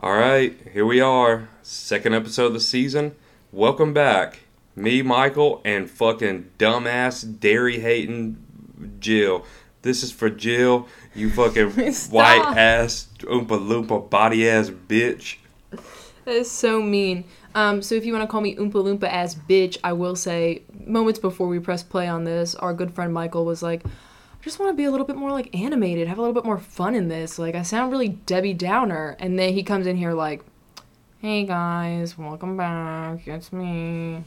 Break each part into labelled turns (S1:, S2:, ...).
S1: All right, here we are. Second episode of the season. Welcome back. Me, Michael, and fucking dumbass, dairy hating Jill. This is for Jill, you fucking white ass, oompa loompa body ass bitch.
S2: That is so mean. Um, so if you want to call me Oompa Loompa ass bitch, I will say, moments before we press play on this, our good friend Michael was like, I just want to be a little bit more like animated, have a little bit more fun in this. Like I sound really Debbie Downer, and then he comes in here like, Hey guys, welcome back. It's me.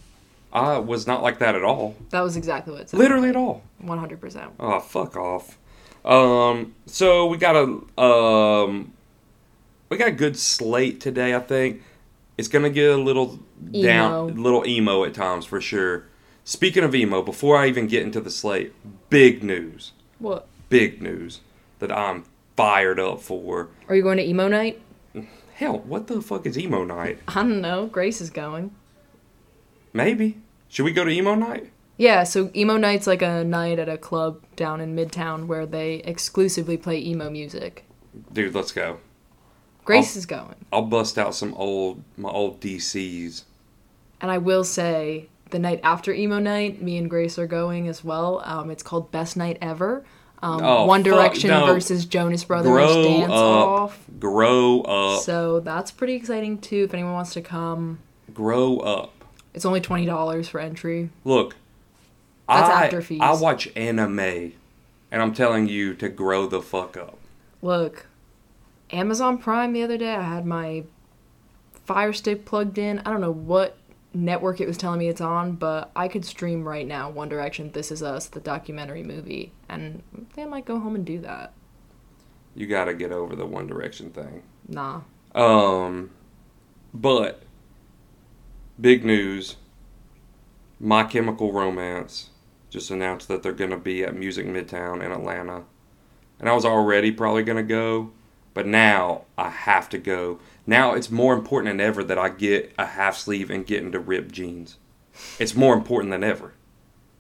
S1: I was not like that at all.
S2: That was exactly what it said.
S1: Literally at all.
S2: One hundred percent.
S1: Oh, fuck off. Um, so we got a um, we got a good slate today. I think it's gonna get a little down,
S2: Emo.
S1: little emo at times for sure. Speaking of emo, before I even get into the slate, big news,
S2: What?
S1: big news that I'm fired up for.
S2: Are you going to emo night?
S1: Hell, what the fuck is emo night?
S2: I don't know. Grace is going.
S1: Maybe should we go to emo night?
S2: Yeah, so emo night's like a night at a club down in Midtown where they exclusively play emo music.
S1: Dude, let's go.
S2: Grace is going.
S1: I'll bust out some old my old DCs.
S2: And I will say, the night after emo night, me and Grace are going as well. Um, it's called Best Night Ever. Um,
S1: Oh,
S2: One Direction
S1: no.
S2: versus Jonas Brothers
S1: Grow
S2: dance
S1: up.
S2: off.
S1: Grow up.
S2: So that's pretty exciting too. If anyone wants to come,
S1: Grow up.
S2: it's only twenty dollars for entry.
S1: Look,
S2: That's
S1: I,
S2: after fees.
S1: I watch anime, and I'm telling you to grow the fuck up.
S2: Look, Amazon Prime the other day, I had my Fire Stick plugged in. I don't know what network it was telling me it's on, but I could stream right now One Direction, This Is Us, the documentary movie, and I think I might go home and do that.
S1: You got to get over the One Direction thing.
S2: Nah.
S1: Um, but big news: My Chemical Romance just announced that they're gonna be at Music Midtown in Atlanta, and I was already probably gonna go, but now I have to go. Now it's more important than ever that I get a half sleeve and get into ripped jeans. It's more important than ever.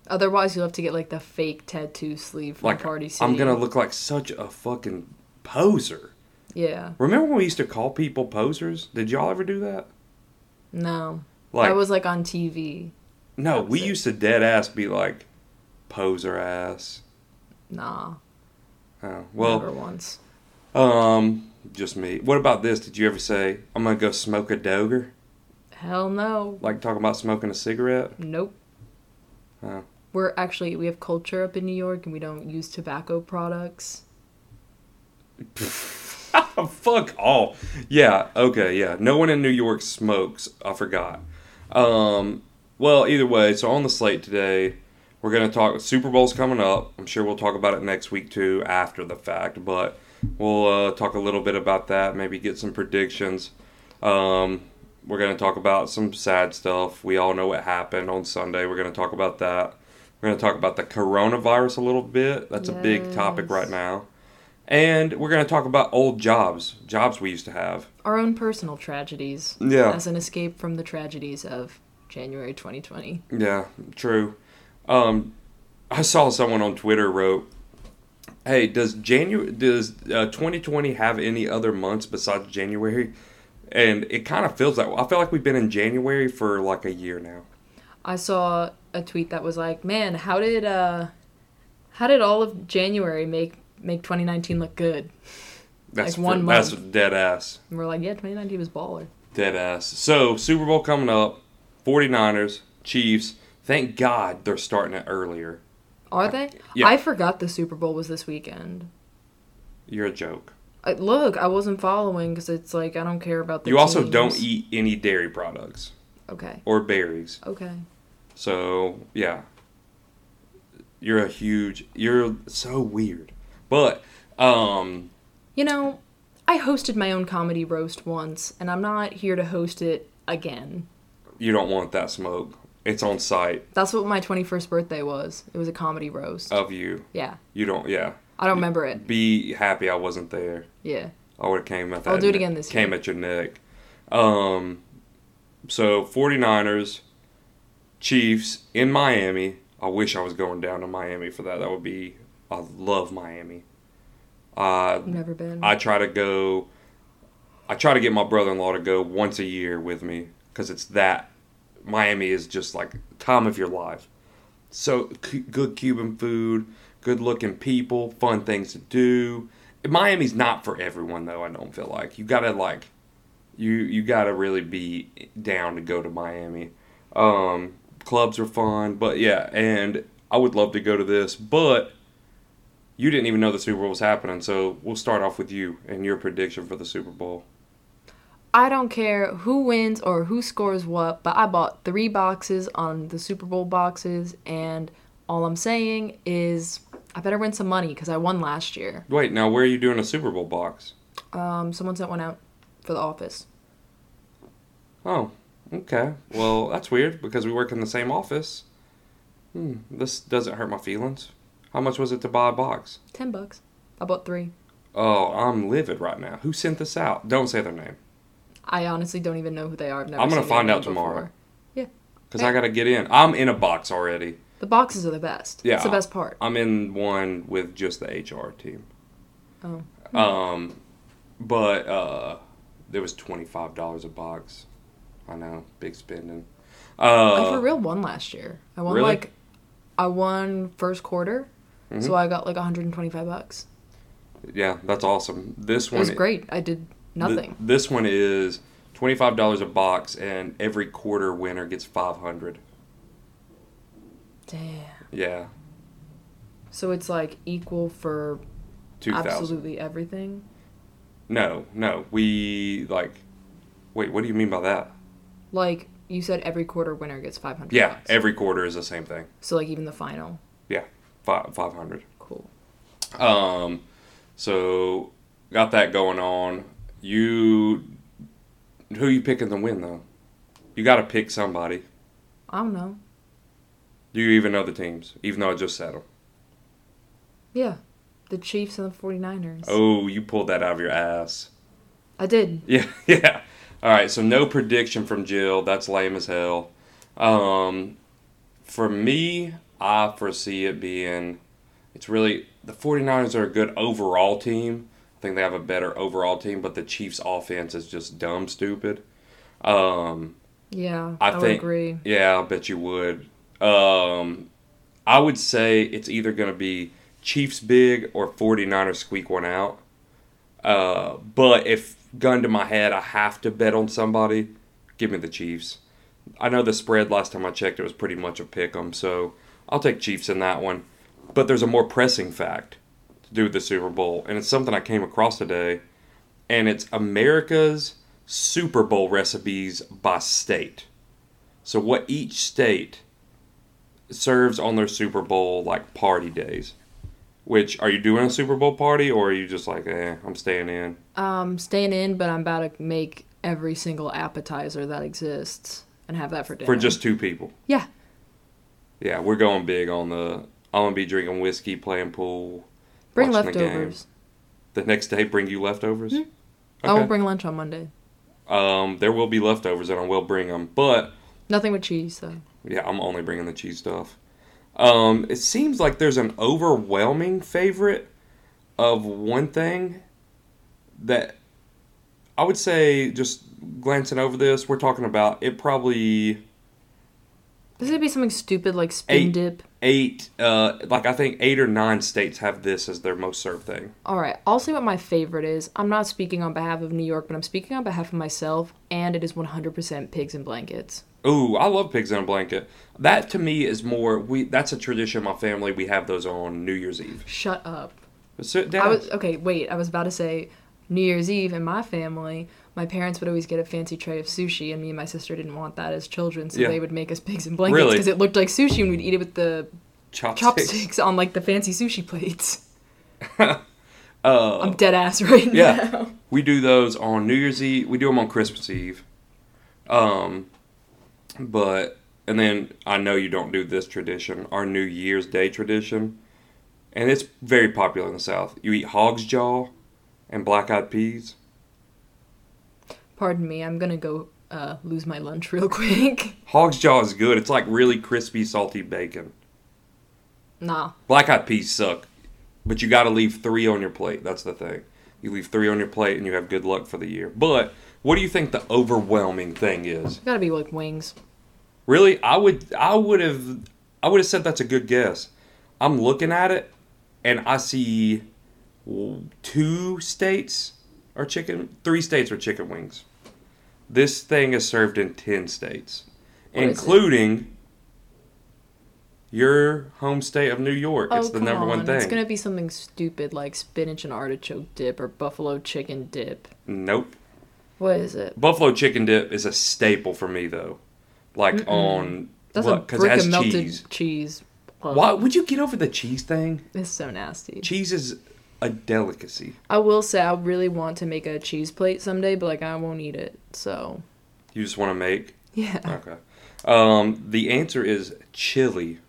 S2: Otherwise, you'll have to get like the fake tattoo sleeve from
S1: Like
S2: Party City.
S1: I'm gonna look like such a fucking poser.
S2: Yeah.
S1: Remember when we used to call people posers? Did y'all ever do that?
S2: No.
S1: Like
S2: I was like on TV.
S1: No, we
S2: it.
S1: used to dead ass be like poser ass.
S2: Nah.
S1: Oh, well,
S2: never once.
S1: Um, just me. What about this? Did you ever say I'm gonna go smoke a doger?
S2: Hell no.
S1: Like talking about smoking a cigarette?
S2: Nope.
S1: Oh.
S2: We're actually we have culture up in New York and we don't use tobacco products.
S1: Fuck all. Yeah. Okay. Yeah. No one in New York smokes. I forgot. Um. Well, either way. So on the slate today, we're gonna talk. Super Bowl's coming up. I'm sure we'll talk about it next week too, after the fact. But we'll uh, talk a little bit about that. Maybe get some predictions. Um. We're gonna talk about some sad stuff. We all know what happened on Sunday. We're gonna talk about that. We're gonna talk about the coronavirus a little bit. That's a big topic right now. And we're going to talk about old jobs, jobs we used to have.
S2: Our own personal tragedies
S1: Yeah.
S2: as an escape from the tragedies of January 2020.
S1: Yeah, true. Um, I saw someone on Twitter wrote, "Hey, does January does uh, 2020 have any other months besides January?" And it kind of feels like I feel like we've been in January for like a year now.
S2: I saw a tweet that was like, "Man, how did uh how did all of January make make 2019 look good?"
S1: That's
S2: Like one
S1: fr- That's dead ass.
S2: And we're like, "Yeah, 2019 was baller."
S1: Dead ass. So, Super Bowl coming up. 49ers, Chiefs. Thank God they're starting it earlier.
S2: Are they?
S1: Yeah.
S2: I forgot the Super Bowl was this weekend.
S1: You're a joke.
S2: I, look, I wasn't following because it's like I don't care about the.
S1: You also
S2: teams.
S1: don't eat any dairy products
S2: Okay.
S1: or berries.
S2: Okay.
S1: So, yeah. You're a huge you're so weird. But um
S2: You know, I hosted my own comedy roast once, and I'm not here to host it again.
S1: you don't want that smoke. It's on site
S2: That's what my 21st birthday was. It was a comedy roast.
S1: of you.
S2: Yeah.
S1: You don't yeah.
S2: I don't remember it.
S1: Be happy I wasn't there.
S2: Yeah.
S1: I would have came at that
S2: I'll do it again this
S1: Came
S2: year.
S1: at your neck. Um so 49ers Chiefs in Miami. I wish I was going down to Miami for that. That would be I love Miami. Uh
S2: never been.
S1: I try to go. I try to get my brother-in-law to go once a year with me because it's that Miami is just like time of your life. So cu- good Cuban food, good looking people, fun things to do. Miami's not for everyone though. I don't feel like you gotta like you you gotta really be down to go to Miami. Um, clubs are fun, but yeah, and I would love to go to this, but you didn't even know the Super Bowl was happening, so we'll start off with you and your prediction for the Super Bowl.
S2: I don't care who wins or who scores what, but I bought three boxes on the Super Bowl boxes, and all I'm saying is I better win some money because I won last year.
S1: Wait, now where are you doing a Super Bowl box?
S2: Um, someone sent one out for the office.
S1: Oh, okay. Well, that's weird because we work in the same office. Hmm, this doesn't hurt my feelings. How much was it to buy a box?
S2: Ten bucks. I bought three.
S1: Oh, I'm livid right now. Who sent this out? Don't say their name.
S2: I honestly don't even know who they are. I've never
S1: I'm gonna find out tomorrow.
S2: before.
S1: Because I gotta get in. I'm in a box already.
S2: The boxes are the best.
S1: Yeah.
S2: It's the best part.
S1: I'm in one with just the HR team.
S2: Oh.
S1: Um, but uh, there was twenty five dollars a box. I know, big spending. Uh,
S2: I for real won last year. I won
S1: really?
S2: like, I won first quarter,
S1: Mhm.
S2: so I got like 125 bucks.
S1: yeah, that's awesome. This
S2: It
S1: one
S2: was great. I did
S1: th-
S2: nothing.
S1: this one is twenty five dollars a box, and every quarter winner gets five hundred.
S2: Damn.
S1: Yeah,
S2: So it's like equal for
S1: two thousand.
S2: absolutely everything.
S1: No, no, we like. Wait, what do you mean by that?
S2: Like you said, every quarter winner gets 500.
S1: Yeah,
S2: bucks.
S1: every quarter is the same thing.
S2: so like even the final.
S1: Five five hundred.
S2: Cool.
S1: Um, so got that going on. You, who you picking to win though? You got to pick somebody.
S2: I don't know.
S1: Do you even know the teams? Even though I just said them.
S2: Yeah. The Chiefs and the 49ers.
S1: Oh, you pulled that out of your ass.
S2: I did.
S1: Yeah, yeah. All right, so no prediction from Jill. That's lame as hell. Um, for me, I foresee it being it's really the 49ers are a good overall team. I think they have a better overall team, but the Chiefs offense is just dumb stupid. Um,
S2: Yeah.
S1: I
S2: I,
S1: think-
S2: agree.
S1: yeah, I bet you would. Um, I would say it's either going to be Chiefs big or 49ers squeak one out. Uh, but if gun to my head, I have to bet on somebody, give me the Chiefs. I know the spread last time I checked, it was pretty much a pick 'em, so I'll take Chiefs in that one. But there's a more pressing fact to do with the Super Bowl, and it's something I came across today, and it's America's Super Bowl recipes by state. So what each state serves on their Super Bowl like party days. Which are you doing a Super Bowl party or are you just like, eh, I'm staying in?
S2: Um, staying in, but I'm about to make every single appetizer that exists and have that for dinner.
S1: For just two people.
S2: Yeah.
S1: Yeah, we're going big on the I'm gonna be drinking whiskey, playing pool.
S2: Bring
S1: watching the
S2: leftovers.
S1: The next day bring you leftovers?
S2: Hmm. I won't bring lunch on Monday.
S1: um, there will be leftovers and I will bring them, but
S2: Nothing with cheese though.
S1: Yeah, I'm only bringing the cheese stuff. Um, it seems like there's an overwhelming favorite of one thing that I would say, just glancing over this, we're talking about it probably
S2: This would be something stupid like spin
S1: Eight.
S2: dip.
S1: eight, uh, like I think eight or nine states have this as their most served thing.
S2: All right, I'll say what my favorite is. I'm not speaking on behalf of New York, but I'm speaking on behalf of myself, and it is 100% pigs and blankets.
S1: Ooh, I love pigs in a blanket. That to me is more we. That's a tradition in my family. We have those on New Year's Eve.
S2: Shut up.
S1: Sit down.
S2: I was okay. Wait, I was about to say New Year's Eve in my family. My parents would always get a fancy tray of sushi, and me and my sister didn't want that as children, so
S1: Yeah.
S2: they would make us pigs and blankets
S1: Really?
S2: because it looked like sushi, and we'd eat it with the
S1: chopsticks.
S2: chopsticks on like the fancy sushi plates.
S1: uh,
S2: I'm dead ass right now.
S1: Yeah.
S2: now.
S1: We do those on New Year's Eve. We do them on Christmas Eve. Um, but and then I know you don't do this tradition, our New Year's Day tradition, and it's very popular in the South. You eat hog's jaw and black eyed peas.
S2: Pardon me, I'm gonna go uh, lose my lunch real quick.
S1: Hog's jaw is good. It's like really crispy, salty bacon.
S2: nah.
S1: Black eyed peas suck, but you got to leave three on your plate. That's the thing. You leave three on your plate, and you have good luck for the year. But what do you think the overwhelming thing is?
S2: Gotta be like wings.
S1: Really, I would, I would have, I would have said that's a good guess. I'm looking at it, and I see two states are chicken, three states are chicken wings. This thing is served in ten states,
S2: What
S1: including your home state of New York.
S2: Oh,
S1: it's the number one thing.
S2: It's gonna be something stupid like spinach and artichoke dip or buffalo chicken dip.
S1: Nope.
S2: What is it?
S1: Buffalo chicken dip is a staple for me though. Like on
S2: That's
S1: what? Because it has cheese.
S2: cheese.
S1: Why would you get over the cheese thing?
S2: It's so nasty.
S1: Cheese is a delicacy.
S2: I will say I really want to make a cheese plate someday, but like I won't eat it. So
S1: You just want to make.
S2: yeah.
S1: Okay. Um, the answer is chili,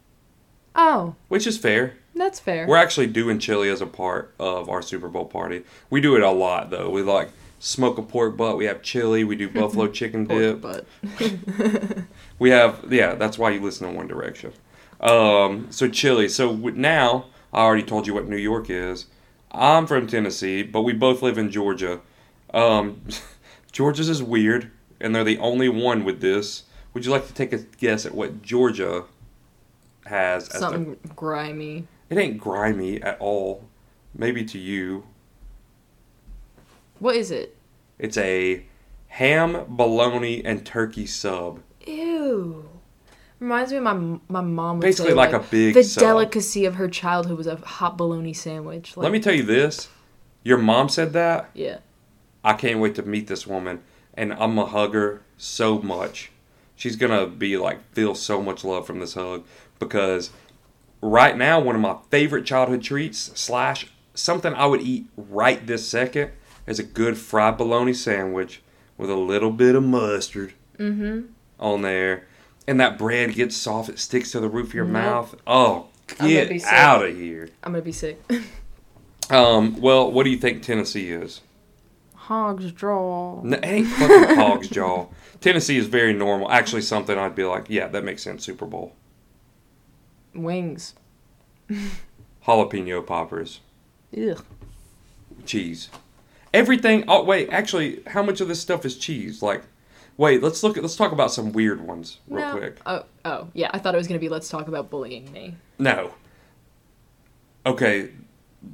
S2: Oh,
S1: which is fair.
S2: that's fair.
S1: We're actually doing chili as a part of our Super Bowl party. We do it a lot though. We like smoke a pork butt. We have chili. We do buffalo chicken dip.
S2: Pork butt.
S1: We have yeah. That's why you listen to One Direction. Um, so chili. So now I already told you what New York is. I'm from Tennessee, but we both live in Georgia. Um, Georgia's is weird, and they're the only one with this. Would you like to take a guess at what Georgia has?
S2: Something grimy.
S1: It ain't grimy at all. Maybe to you.
S2: What is it?
S1: It's a ham, bologna, and turkey sub.
S2: Reminds me of my my mom would
S1: Basically
S2: say,
S1: like a big
S2: the
S1: sub.
S2: delicacy of her childhood was a hot bologna sandwich. Like,
S1: Let me tell you this. Your mom said that.
S2: yeah.
S1: I can't wait to meet this woman, and I'm gonna hug her so much. She's gonna be like feel so much love from this hug because right now one of my favorite childhood treats slash something I would eat right this second is a good fried bologna sandwich with a little bit of mustard
S2: Mm-hmm.
S1: on there, and that bread gets soft. It sticks to the roof of your mouth. Oh,
S2: I'm gonna be
S1: get out of here.
S2: I'm gonna be sick.
S1: Um, well, what do you think Tennessee is?
S2: Hog's jaw.
S1: No, it ain't fucking hog's jaw. Tennessee is very normal. Actually, something I'd be like, yeah, that makes sense. Super Bowl.
S2: Wings.
S1: Jalapeno poppers.
S2: Ugh.
S1: Cheese. Everything. Oh, wait. Actually, how much of this stuff is cheese? Like, wait. Let's look at. Let's talk about some weird ones real
S2: no.
S1: quick.
S2: Oh, oh, yeah. I thought it was gonna be let's talk about bullying me.
S1: No. Okay,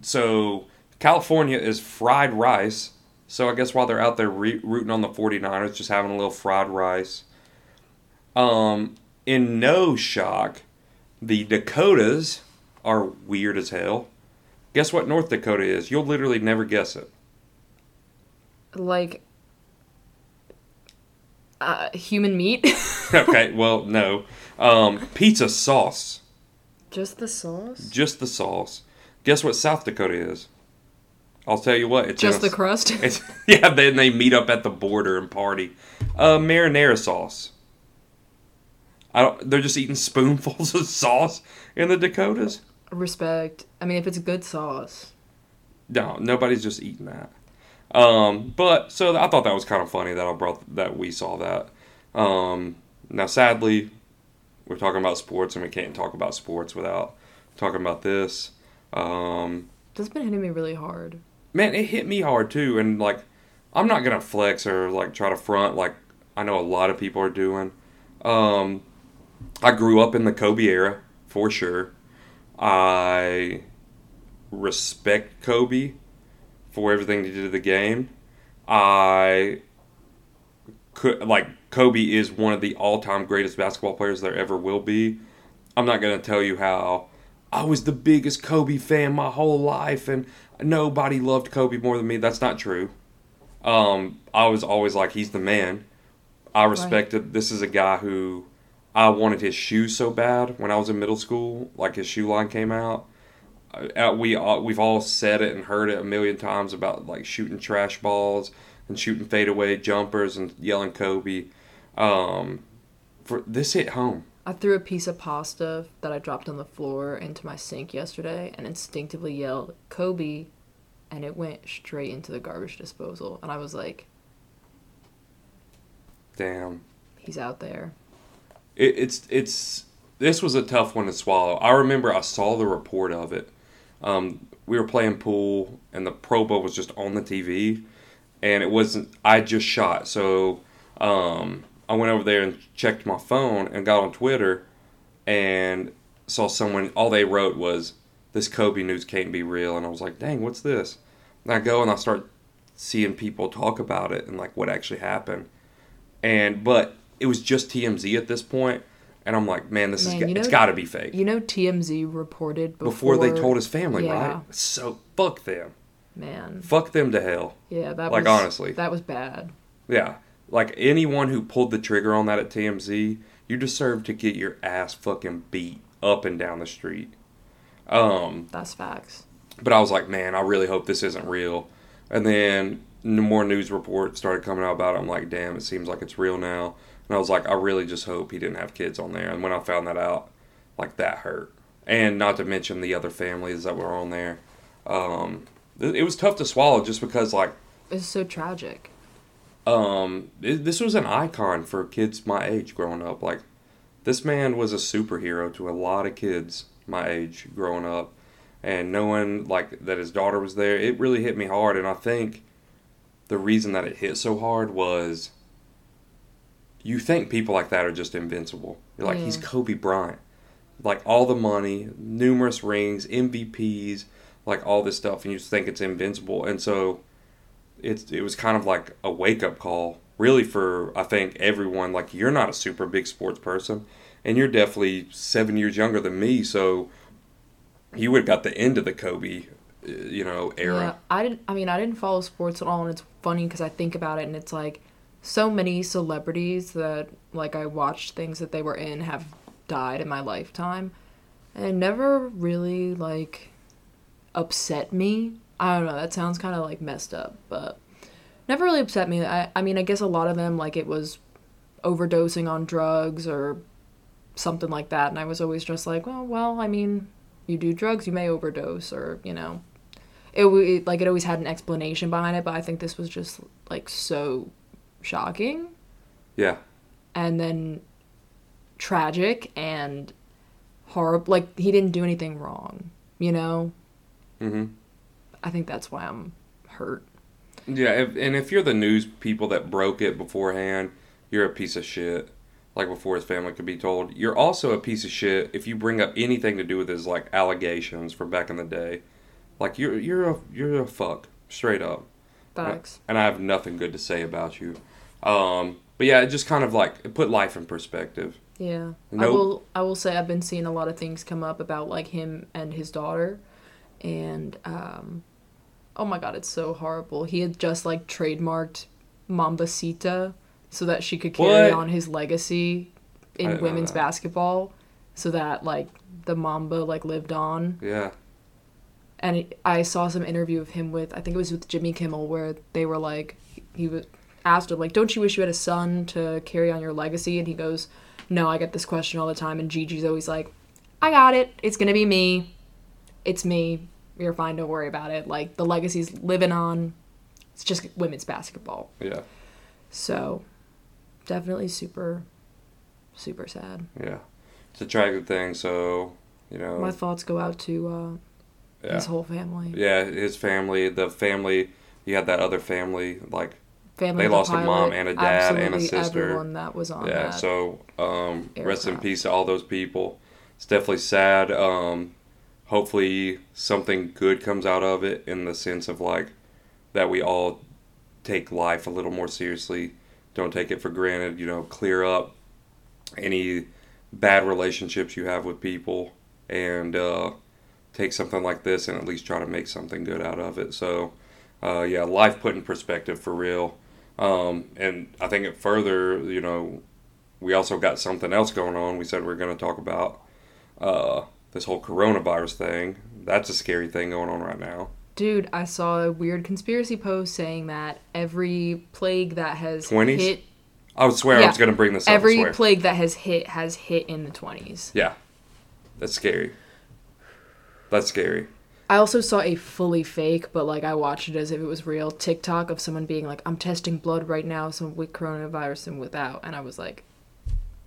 S1: so California is fried rice. So I guess while they're out there re- rooting on the 49ers, just having a little fried rice. Um, in no shock, the Dakotas are weird as hell. Guess what North Dakota is? You'll literally never guess it.
S2: Like. Uh, human meat.
S1: okay, well, no. Um, pizza sauce.
S2: Just the sauce.
S1: Just the sauce. Guess what South Dakota is? I'll tell you what. It's
S2: Just
S1: a-
S2: the crust.
S1: Yeah, then they meet up at the border and party. Uh, marinara sauce. I don't. They're just eating spoonfuls of sauce in the Dakotas.
S2: Respect. I mean, if it's good sauce.
S1: No, nobody's just eating that. Um, but so I thought that was kind of funny that I brought that we saw that. Um, now, sadly, we're talking about sports and we can't talk about sports without talking about this. Um,
S2: This has been hitting me really hard.
S1: man, it hit me hard too. And like, I'm not gonna flex or like try to front like I know a lot of people are doing. Um, I grew up in the Kobe era for sure. I respect Kobe for everything he did to the game. I could like Kobe is one of the all-time greatest basketball players there ever will be. I'm not gonna tell you how I was the biggest Kobe fan my whole life and nobody loved Kobe more than me. That's not true. Um, I was always like he's the man. I respected this is a guy who I wanted his shoes so bad when I was in middle school. Like his shoe line came out. Uh, we all, we've all said it and heard it a million times about like shooting trash balls and shooting fadeaway jumpers and yelling Kobe. Um, for this hit home.
S2: I threw a piece of pasta that I dropped on the floor into my sink yesterday and instinctively yelled, Kobe, and it went straight into the garbage disposal. And I was like,
S1: Damn.
S2: he's out there.
S1: It, it's it's this was a tough one to swallow. I remember I saw the report of it Um, we were playing pool, and the Pro Bowl was just on the TV, and it wasn't. I just shot, so um, I went over there and checked my phone and got on Twitter, and saw someone. All they wrote was, "This Kobe news can't be real," and I was like, "Dang, what's this?" And I go and I start seeing people talk about it and like what actually happened, and but it was just TMZ at this point, and I'm like, man, this
S2: Man,
S1: is it's got to be fake.
S2: You know, TMZ reported
S1: before,
S2: before,
S1: they told his family,
S2: yeah.
S1: right? So fuck them,
S2: Man,
S1: fuck them to hell.
S2: yeah, that was
S1: Like,
S2: was,
S1: honestly.
S2: that was bad.
S1: Yeah, like anyone who pulled the trigger on that at TMZ, you deserve to get your ass fucking beat up and down the street. Um,
S2: That's facts.
S1: but I was like, man, I really hope this isn't real. And then more news reports started coming out about it. I'm like, damn, it seems like it's real now. And I was like, I really just hope he didn't have kids on there. And when I found that out, like that hurt. And not to mention the other families that were on there. Um, it, it was tough to swallow just because like
S2: It's so tragic.
S1: um, it, this was an icon for kids my age growing up. Like, this man was a superhero to a lot of kids my age growing up, and knowing like that his daughter was there, it really hit me hard. And I think the reason that it hit so hard was you think people like that are just invincible. You're like, he's Kobe Bryant, like all the money, numerous rings, MVPs, like all this stuff, and you just think it's invincible. And so it's it was kind of like a wake up call, really for I think everyone. Like you're not a super big sports person, and you're definitely seven years younger than me, so you would have got the end of the Kobe, uh, you know,
S2: Yeah,
S1: era.
S2: I didn't. I mean, I didn't follow sports at all, and it's funny because I think about it, and it's like so many celebrities that like I watched things that they were in have died in my lifetime, and never really like upset me. I don't know. That sounds kind of like messed up, but never really upset me. I I mean, I guess a lot of them like it was overdosing on drugs or something like that, and I was always just like, well, well, I mean, you do drugs, you may overdose, or you know, it, it like it always had an explanation behind it. But I think this was just like so shocking
S1: Yeah,
S2: and then tragic and horrible. Like he didn't do anything wrong, you know.
S1: hmm
S2: I think that's why I'm hurt.
S1: yeah. If, and if you're the news people that broke it beforehand, you're a piece of shit. Like before his family could be told, you're also a piece of shit if you bring up anything to do with his like allegations from back in the day. Like you're you're a you're a fuck straight up.
S2: Facts.
S1: and I have nothing good to say about you. Um, but yeah, it just kind of like it put life in perspective.
S2: Yeah. I will I will say I've been seeing a lot of things come up about like him and his daughter and um oh my god, it's so horrible. He had just like trademarked Mambacita so that she could carry
S1: What?
S2: on his legacy in women's basketball so that like the Mamba like lived on.
S1: Yeah,
S2: And I saw some interview of him with I think it was with Jimmy Kimmel where they were like he was asked him like don't you wish you had a son to carry on your legacy? And he goes no I get this question all the time. And Gigi's always like I got it. It's gonna be me. It's me. You're fine. Don't worry about it. Like the legacy's living on. It's just women's basketball.
S1: Yeah,
S2: so definitely super super sad.
S1: Yeah. It's a tragic thing. So you know,
S2: my thoughts go out to uh,
S1: yeah,
S2: his whole family.
S1: Yeah. His family, the family. He had that other family, like
S2: family
S1: They
S2: the
S1: lost a mom and a dad and a sister.
S2: everyone that was on
S1: yeah. So um, rest in peace to all those people. It's definitely sad. Um, hopefully something good comes out of it in the sense of like that we all take life a little more seriously. Don't take it for granted. You know, clear up any bad relationships you have with people and uh, take something like this and at least try to make something good out of it. So, uh, yeah, life put in perspective for real. Um, and I think it further, you know, we also got something else going on. We said we are going to talk about uh, this whole coronavirus thing. That's a scary thing going on right now.
S2: Dude, I saw a weird conspiracy post saying that every plague that has
S1: 20s?
S2: hit
S1: I would swear I was going to bring this up.
S2: Every plague that has hit has hit in the 20s.
S1: yeah, that's scary. That's scary.
S2: I also saw a fully fake, but like I watched it as if it was real TikTok of someone being like, "I'm testing blood right now, some with coronavirus and without," and I was like,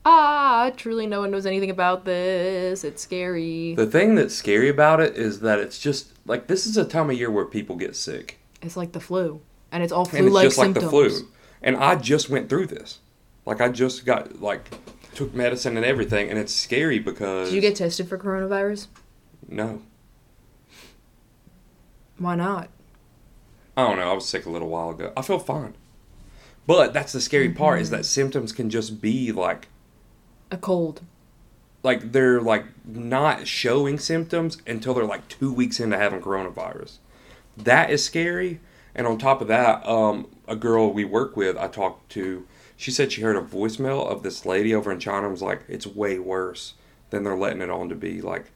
S2: ah, truly no one knows anything about this. It's scary.
S1: The thing that's scary about it is that it's just like this is a time of year where people get sick.
S2: It's like the flu, and it's all flu-like
S1: and it's just
S2: symptoms.
S1: like the flu. And I just went through this. Like I just got like took medicine and everything, and it's scary because
S2: Did you get tested for coronavirus?
S1: no.
S2: Why not?
S1: I don't know. I was sick a little while ago. I feel fine, but that's the scary part is that symptoms can just be like
S2: A cold.
S1: like they're like not showing symptoms until they're like two weeks into having coronavirus. That is scary. And on top of that, um, a girl we work with, I talked to, she said she heard a voicemail of this lady over in China and was like, it's way worse than they're letting it on to be. Like,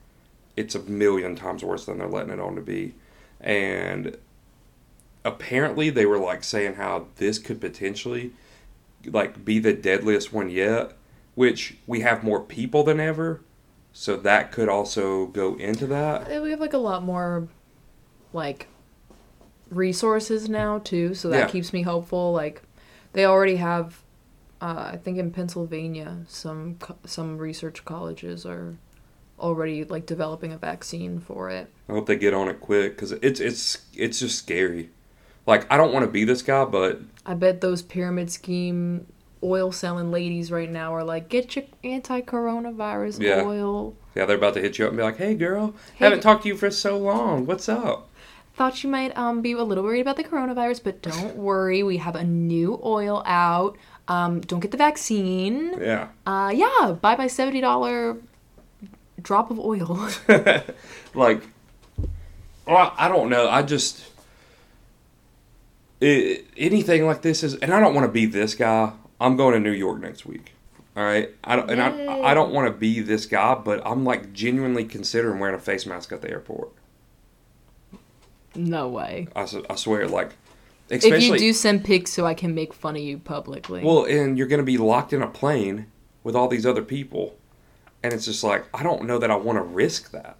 S1: it's a million times worse than they're letting it on to be. And apparently they were like saying how this could potentially like be the deadliest one yet, which we have more people than ever. So that could also go into that.
S2: We have like a lot more, like, resources now too, so that
S1: Yeah.
S2: keeps me hopeful. Like, they already have, uh, I think in Pennsylvania, some co- some research colleges are already like developing a vaccine for it.
S1: I hope they get on it quick because it's it's it's just scary. Like I don't want to be this guy, but
S2: I bet those pyramid scheme oil selling ladies right now are like, get your anti coronavirus
S1: Yeah.
S2: oil.
S1: yeah, they're about to hit you up and be like, "Hey, girl,
S2: Hey.
S1: haven't talked to you for so long. What's up?"
S2: Thought you might um be a little worried about the coronavirus, but don't worry, we have a new oil out. Um, don't get the vaccine.
S1: Yeah,
S2: Uh, yeah, buy my seventy dollar drop of oil.
S1: like, well, I don't know. I just it, anything like this is, and I don't want to be this guy. I'm going to New York next week. All right, I don't, and I, I don't want to be this guy, but I'm like genuinely considering wearing a face mask at the airport.
S2: no way.
S1: I swear, like, especially If
S2: you do send pics so I can make fun of you publicly.
S1: Well, and you're going to be locked in a plane with all these other people, and it's just like I don't know that I want to risk that.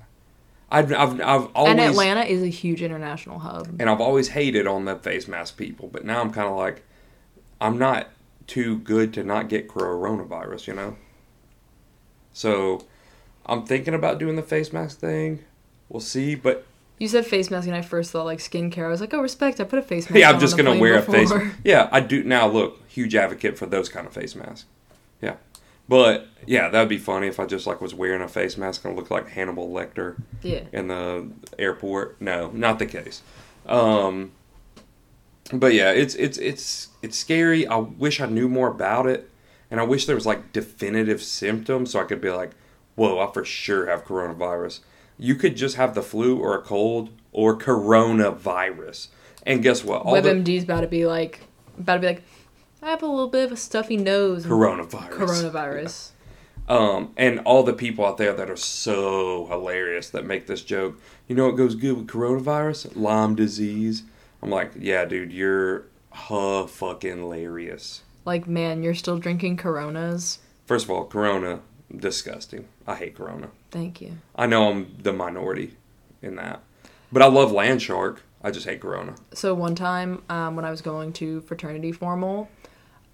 S1: I've I've, I've always
S2: and Atlanta is a huge international hub.
S1: and I've always hated on the face mask people, but now I'm kind of like I'm not too good to not get coronavirus, you know. So I'm thinking about doing the face mask thing. We'll see, but
S2: You said face mask, and I first thought like skincare. I was like, oh, respect. I put a face mask.
S1: yeah, I'm just gonna wear a face. Yeah, I do now. Look, huge advocate for those kind of face masks. But yeah, that'd be funny if I just like was wearing a face mask and looked like Hannibal Lecter
S2: Yeah.
S1: in the airport. No, not the case. Um, but yeah, it's it's it's it's scary. I wish I knew more about it, and I wish there was like definitive symptoms so I could be like, "Whoa, I for sure have coronavirus." You could just have the flu or a cold or coronavirus, and guess what? All the
S2: WebMD's about to be like, about to be like, I have a little bit of a stuffy nose.
S1: coronavirus.
S2: Coronavirus.
S1: Um, and all the people out there that are so hilarious that make this joke. You know what goes good with coronavirus? Lyme disease. I'm like, yeah, dude, you're huh fucking hilarious.
S2: Like, man, you're still drinking Coronas.
S1: First of all, Corona, disgusting. I hate Corona.
S2: Thank you.
S1: I know I'm the minority in that, but I love Land Shark. I just hate Corona.
S2: So one time, um, when I was going to fraternity formal,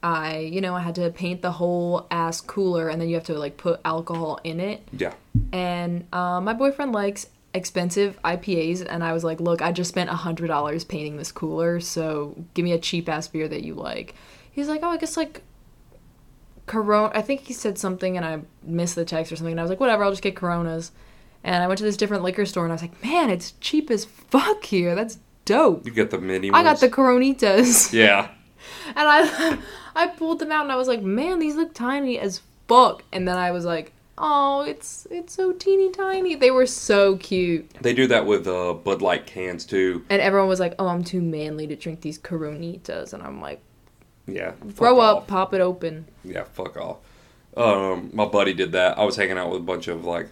S2: I, you know, I had to paint the whole ass cooler, and then you have to like put alcohol in it.
S1: Yeah,
S2: And uh, my boyfriend likes expensive IPAs, and I was like, "Look, I just spent a hundred dollars painting this cooler, so give me a cheap ass beer that you like." He's like, "Oh, I guess like Corona." I think he said something, and I missed the text or something, and I was like, "Whatever, I'll just get Coronas." And I went to this different liquor store, and I was like, "Man, it's cheap as fuck here. That's dope."
S1: you get the mini.
S2: I got the Coronitas.
S1: Yeah,
S2: And I I pulled them out and I was like, man, these look tiny as fuck. And then I was like, oh, it's it's so teeny tiny. They were so cute.
S1: they do that with uh, Bud Light cans too.
S2: And everyone was like, oh, I'm too manly to drink these Coronitas. And I'm like,
S1: Yeah,
S2: grow up,
S1: off.
S2: pop it open.
S1: Yeah, fuck off. Um, my buddy did that. I was hanging out with a bunch of like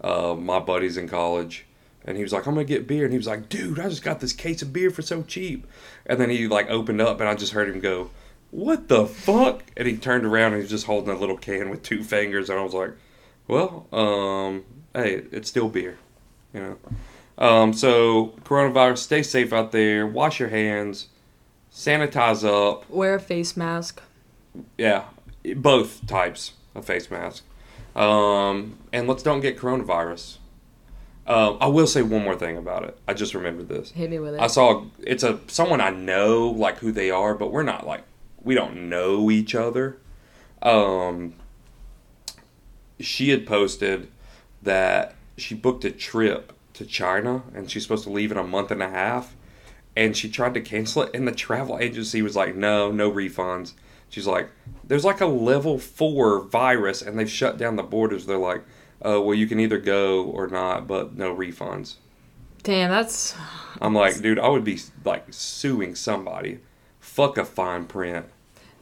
S1: uh, my buddies in college, and he was like, "I'm gonna get beer," and he was like, "Dude, I just got this case of beer for so cheap." And then he like opened up, and I just heard him go, "What the fuck?" And he turned around and he was just holding a little can with two fingers, and I was like, "Well, um, hey, it's still beer, you know." Um, so coronavirus, stay safe out there. Wash your hands, sanitize up.
S2: Wear a face mask.
S1: Yeah, both types. of face mask. Um, and let's don't get coronavirus. Um, I will say one more thing about it. I just remembered this.
S2: Hit me with it.
S1: I saw it's a someone I know like who they are, but we're not like we don't know each other. Um, she had posted that she booked a trip to China and she's supposed to leave in a month and a half, and she tried to cancel it, and the travel agency was like, "No, no refunds." She's like, "There's like a level four virus, and they've shut down the borders." They're like, "Oh, well, you can either go or not, but no refunds."
S2: Damn, that's
S1: I'm like, dude, I would be like suing somebody. Fuck a fine print.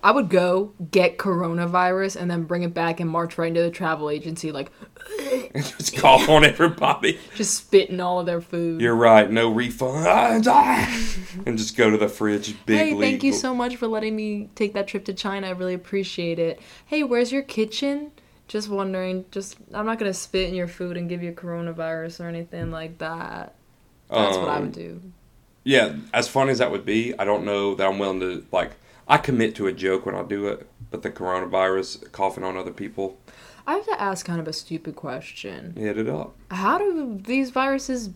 S2: I would go get coronavirus and then bring it back and march right into the travel agency, like
S1: just call on everybody.
S2: just spitting all of their food.
S1: You're right, no refunds. Ah! and just go to the fridge, big
S2: hey, thank you so much for letting me take that trip to China. I really appreciate it. Hey, where's your kitchen? Just wondering. Just I'm not gonna spit in your food and give you coronavirus or anything like that. That's what I
S1: Um,
S2: would do.
S1: Yeah, as funny as that would be, I don't know that I'm willing to like. I commit to a joke when I do it, but the coronavirus coughing on other people,
S2: I have to ask kind of a stupid question.
S1: hit it up.
S2: How do these viruses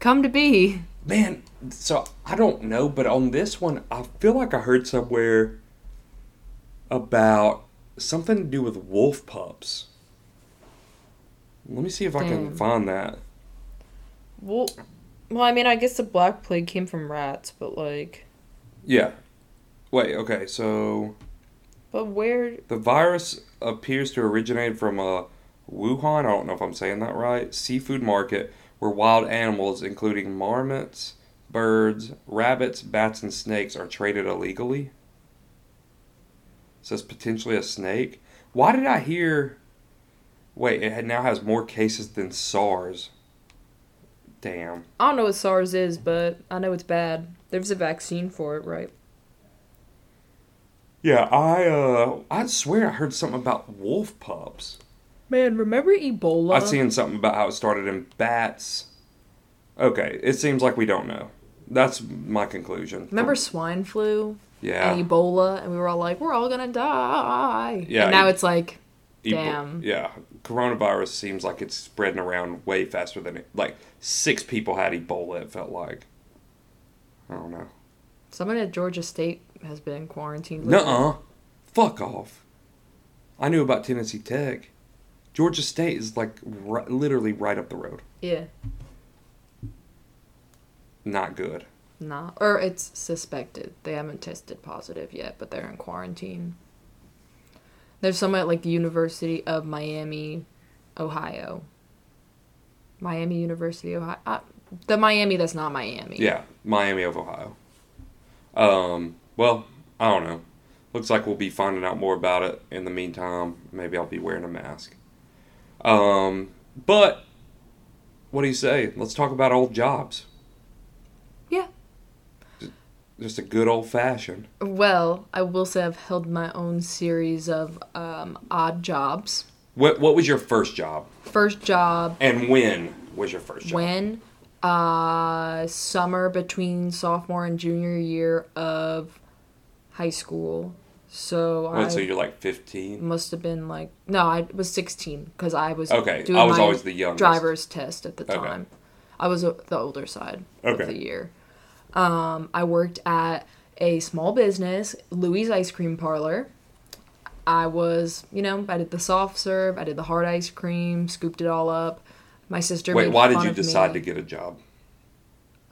S2: come to be?
S1: Man, so I don't know, but on this one, I feel like I heard somewhere about something to do with wolf pups. Let me see if I can
S2: Damn.
S1: find that.
S2: Well, well, I mean, I guess the black plague came from rats, but like,
S1: Yeah. Wait, okay, so
S2: but where?
S1: the virus appears to originate from a Wuhan, I don't know if I'm saying that right, seafood market where wild animals, including marmots, birds, rabbits, bats, and snakes, are traded illegally. Says potentially a snake. Why did I hear. Wait, it now has more cases than SARS. Damn.
S2: I don't know what SARS is, but I know it's bad. There's a vaccine for it, right?
S1: Yeah, I uh I swear I heard something about wolf pups.
S2: Man, remember Ebola?
S1: I've seen something about how it started in bats. Okay, it seems like we don't know. That's my conclusion.
S2: Remember swine flu
S1: Yeah.
S2: and Ebola, and we were all like, "We're all gonna die."
S1: Yeah,
S2: And now
S1: e-
S2: it's like, damn.
S1: Yeah. Coronavirus seems like it's spreading around way faster than it. Like six people had Ebola. It felt like. I don't know.
S2: someone at Georgia State has been quarantined. quarantine.
S1: Nuh-uh. Fuck off. I knew about Tennessee Tech. Georgia State is like ri- literally right up the road.
S2: Yeah,
S1: Not good.
S2: Nah, or it's suspected. They haven't tested positive yet, but they're in quarantine. There's someone at like the University of Miami, Ohio. Miami University, Ohio. Uh, the Miami that's not Miami.
S1: Yeah, Miami of Ohio. Um, well, I don't know. Looks like we'll be finding out more about it. In the meantime, maybe I'll be wearing a mask. Um, but what do you say? Let's talk about old jobs. Just a good old fashioned.
S2: Well, I will say I've held my own series of um, odd jobs.
S1: What What was your first job,
S2: First job
S1: and when was your first job?
S2: when uh summer between sophomore and junior year of high school. So
S1: Wait,
S2: I
S1: so you're like 15.
S2: must have been like no, I was 16 because I was
S1: Okay,
S2: doing
S1: I was
S2: my
S1: always the youngest.
S2: driver's test at the time. Okay. I was the older side
S1: Okay.
S2: of the year. Um, I worked at a small business, Louis Ice Cream Parlor. I was, you know, I did the soft serve, I did the hard ice cream, scooped it all up. My sister.
S1: Wait,
S2: made
S1: why did you decide
S2: me,
S1: to get a job?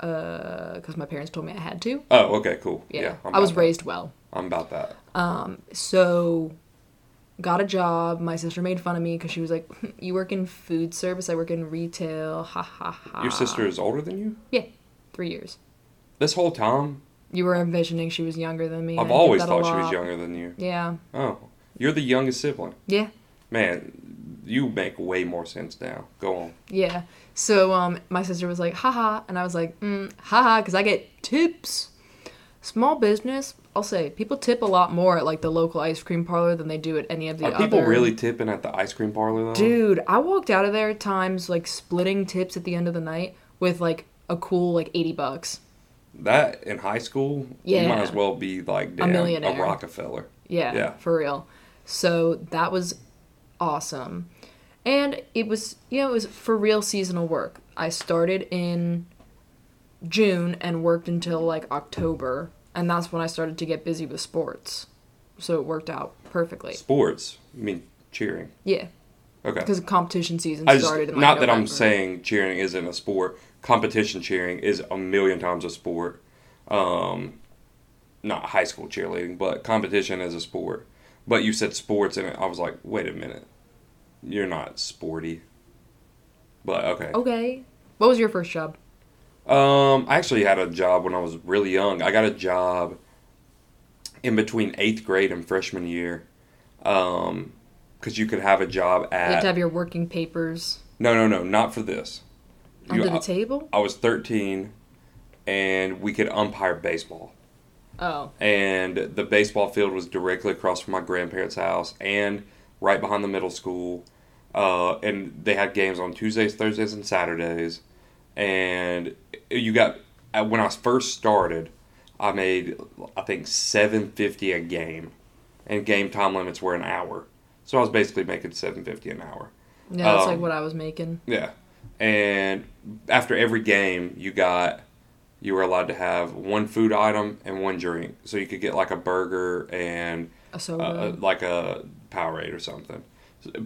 S2: Uh, because my parents told me I had to.
S1: Oh, okay, cool.
S2: Yeah,
S1: Yeah, I'm
S2: was
S1: that.
S2: raised well.
S1: I'm about that.
S2: Um, So, got a job. My sister made fun of me because she was like, "You work in food service. I work in retail." Ha ha ha.
S1: Your sister is older than you.
S2: Yeah, three years.
S1: This whole time,
S2: You were envisioning she was younger than me.
S1: I've always thought she was younger than you.
S2: Yeah,
S1: Oh, you're the youngest sibling.
S2: yeah,
S1: Man, you make way more sense now. Go on.
S2: yeah. So um, my sister was like, haha, and I was like, mm, haha, because I get tips. Small business, I'll say, people tip a lot more at like the local ice cream parlor than they do at any of the other.
S1: Are
S2: other.
S1: people really tipping at the ice cream parlor though?
S2: Dude, I walked out of there at times like splitting tips at the end of the night with like a cool like 80 bucks.
S1: That in high school, you might as well be like damn, a,
S2: millionaire.
S1: a Rockefeller.
S2: Yeah,
S1: Yeah.
S2: for real. So that was awesome. And it was, you know, it was for real seasonal work. I started in June and worked until like October, and that's when I started to get busy with sports. So it worked out perfectly.
S1: Sports. I mean cheering.
S2: Yeah,
S1: Okay.
S2: because competition season
S1: just,
S2: started like,
S1: not that I'm saying cheering isn't a sport. Competition cheering is a million times a sport. Um, not high school cheerleading, but competition is a sport. But you said sports, and I was like, wait a minute, you're not sporty. But okay.
S2: Okay. What was your first job?
S1: Um, I actually had a job when I was really young. I got a job in between eighth grade and freshman year. Um, because you could have a job at.
S2: You have to have your working papers
S1: no, no, no, not for this. You-
S2: under the table.
S1: I was 13 and we could umpire baseball.
S2: Oh,
S1: And the baseball field was directly across from my grandparents' house and right behind the middle school. Uh, and they had games on Tuesdays, Thursdays, and Saturdays. And you got when I first started, I made I think 750 a game, and game time limits were an hour. So I was basically making 750 an hour.
S2: yeah, that's like
S1: Um,
S2: what I was making.
S1: Yeah. And after every game, you got you were allowed to have one food item and one drink. So you could get like a burger and
S2: A soda.
S1: uh, like a Powerade or something.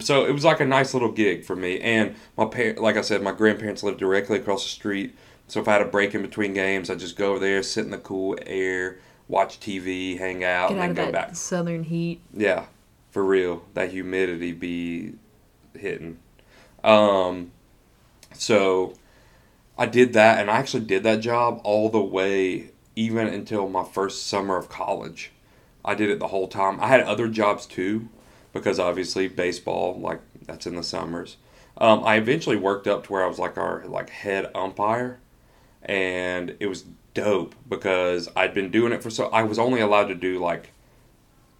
S1: So it was like a nice little gig for me. And my par- like I said, my grandparents lived directly across the street. So if I had a break in between games, I'd just go over there, sit in the cool air, watch TV, hang out,
S2: Get
S1: and
S2: out
S1: then go back.
S2: southern heat.
S1: Yeah, for real. That humidity be hitting. Um, so I did that, and I actually did that job all the way, even until my first summer of college. I did it the whole time. I had other jobs too, because obviously baseball, like that's in the summers. Um, I eventually worked up to where I was like our like head umpire, and it was dope because I'd been doing it for so. I was only allowed to do like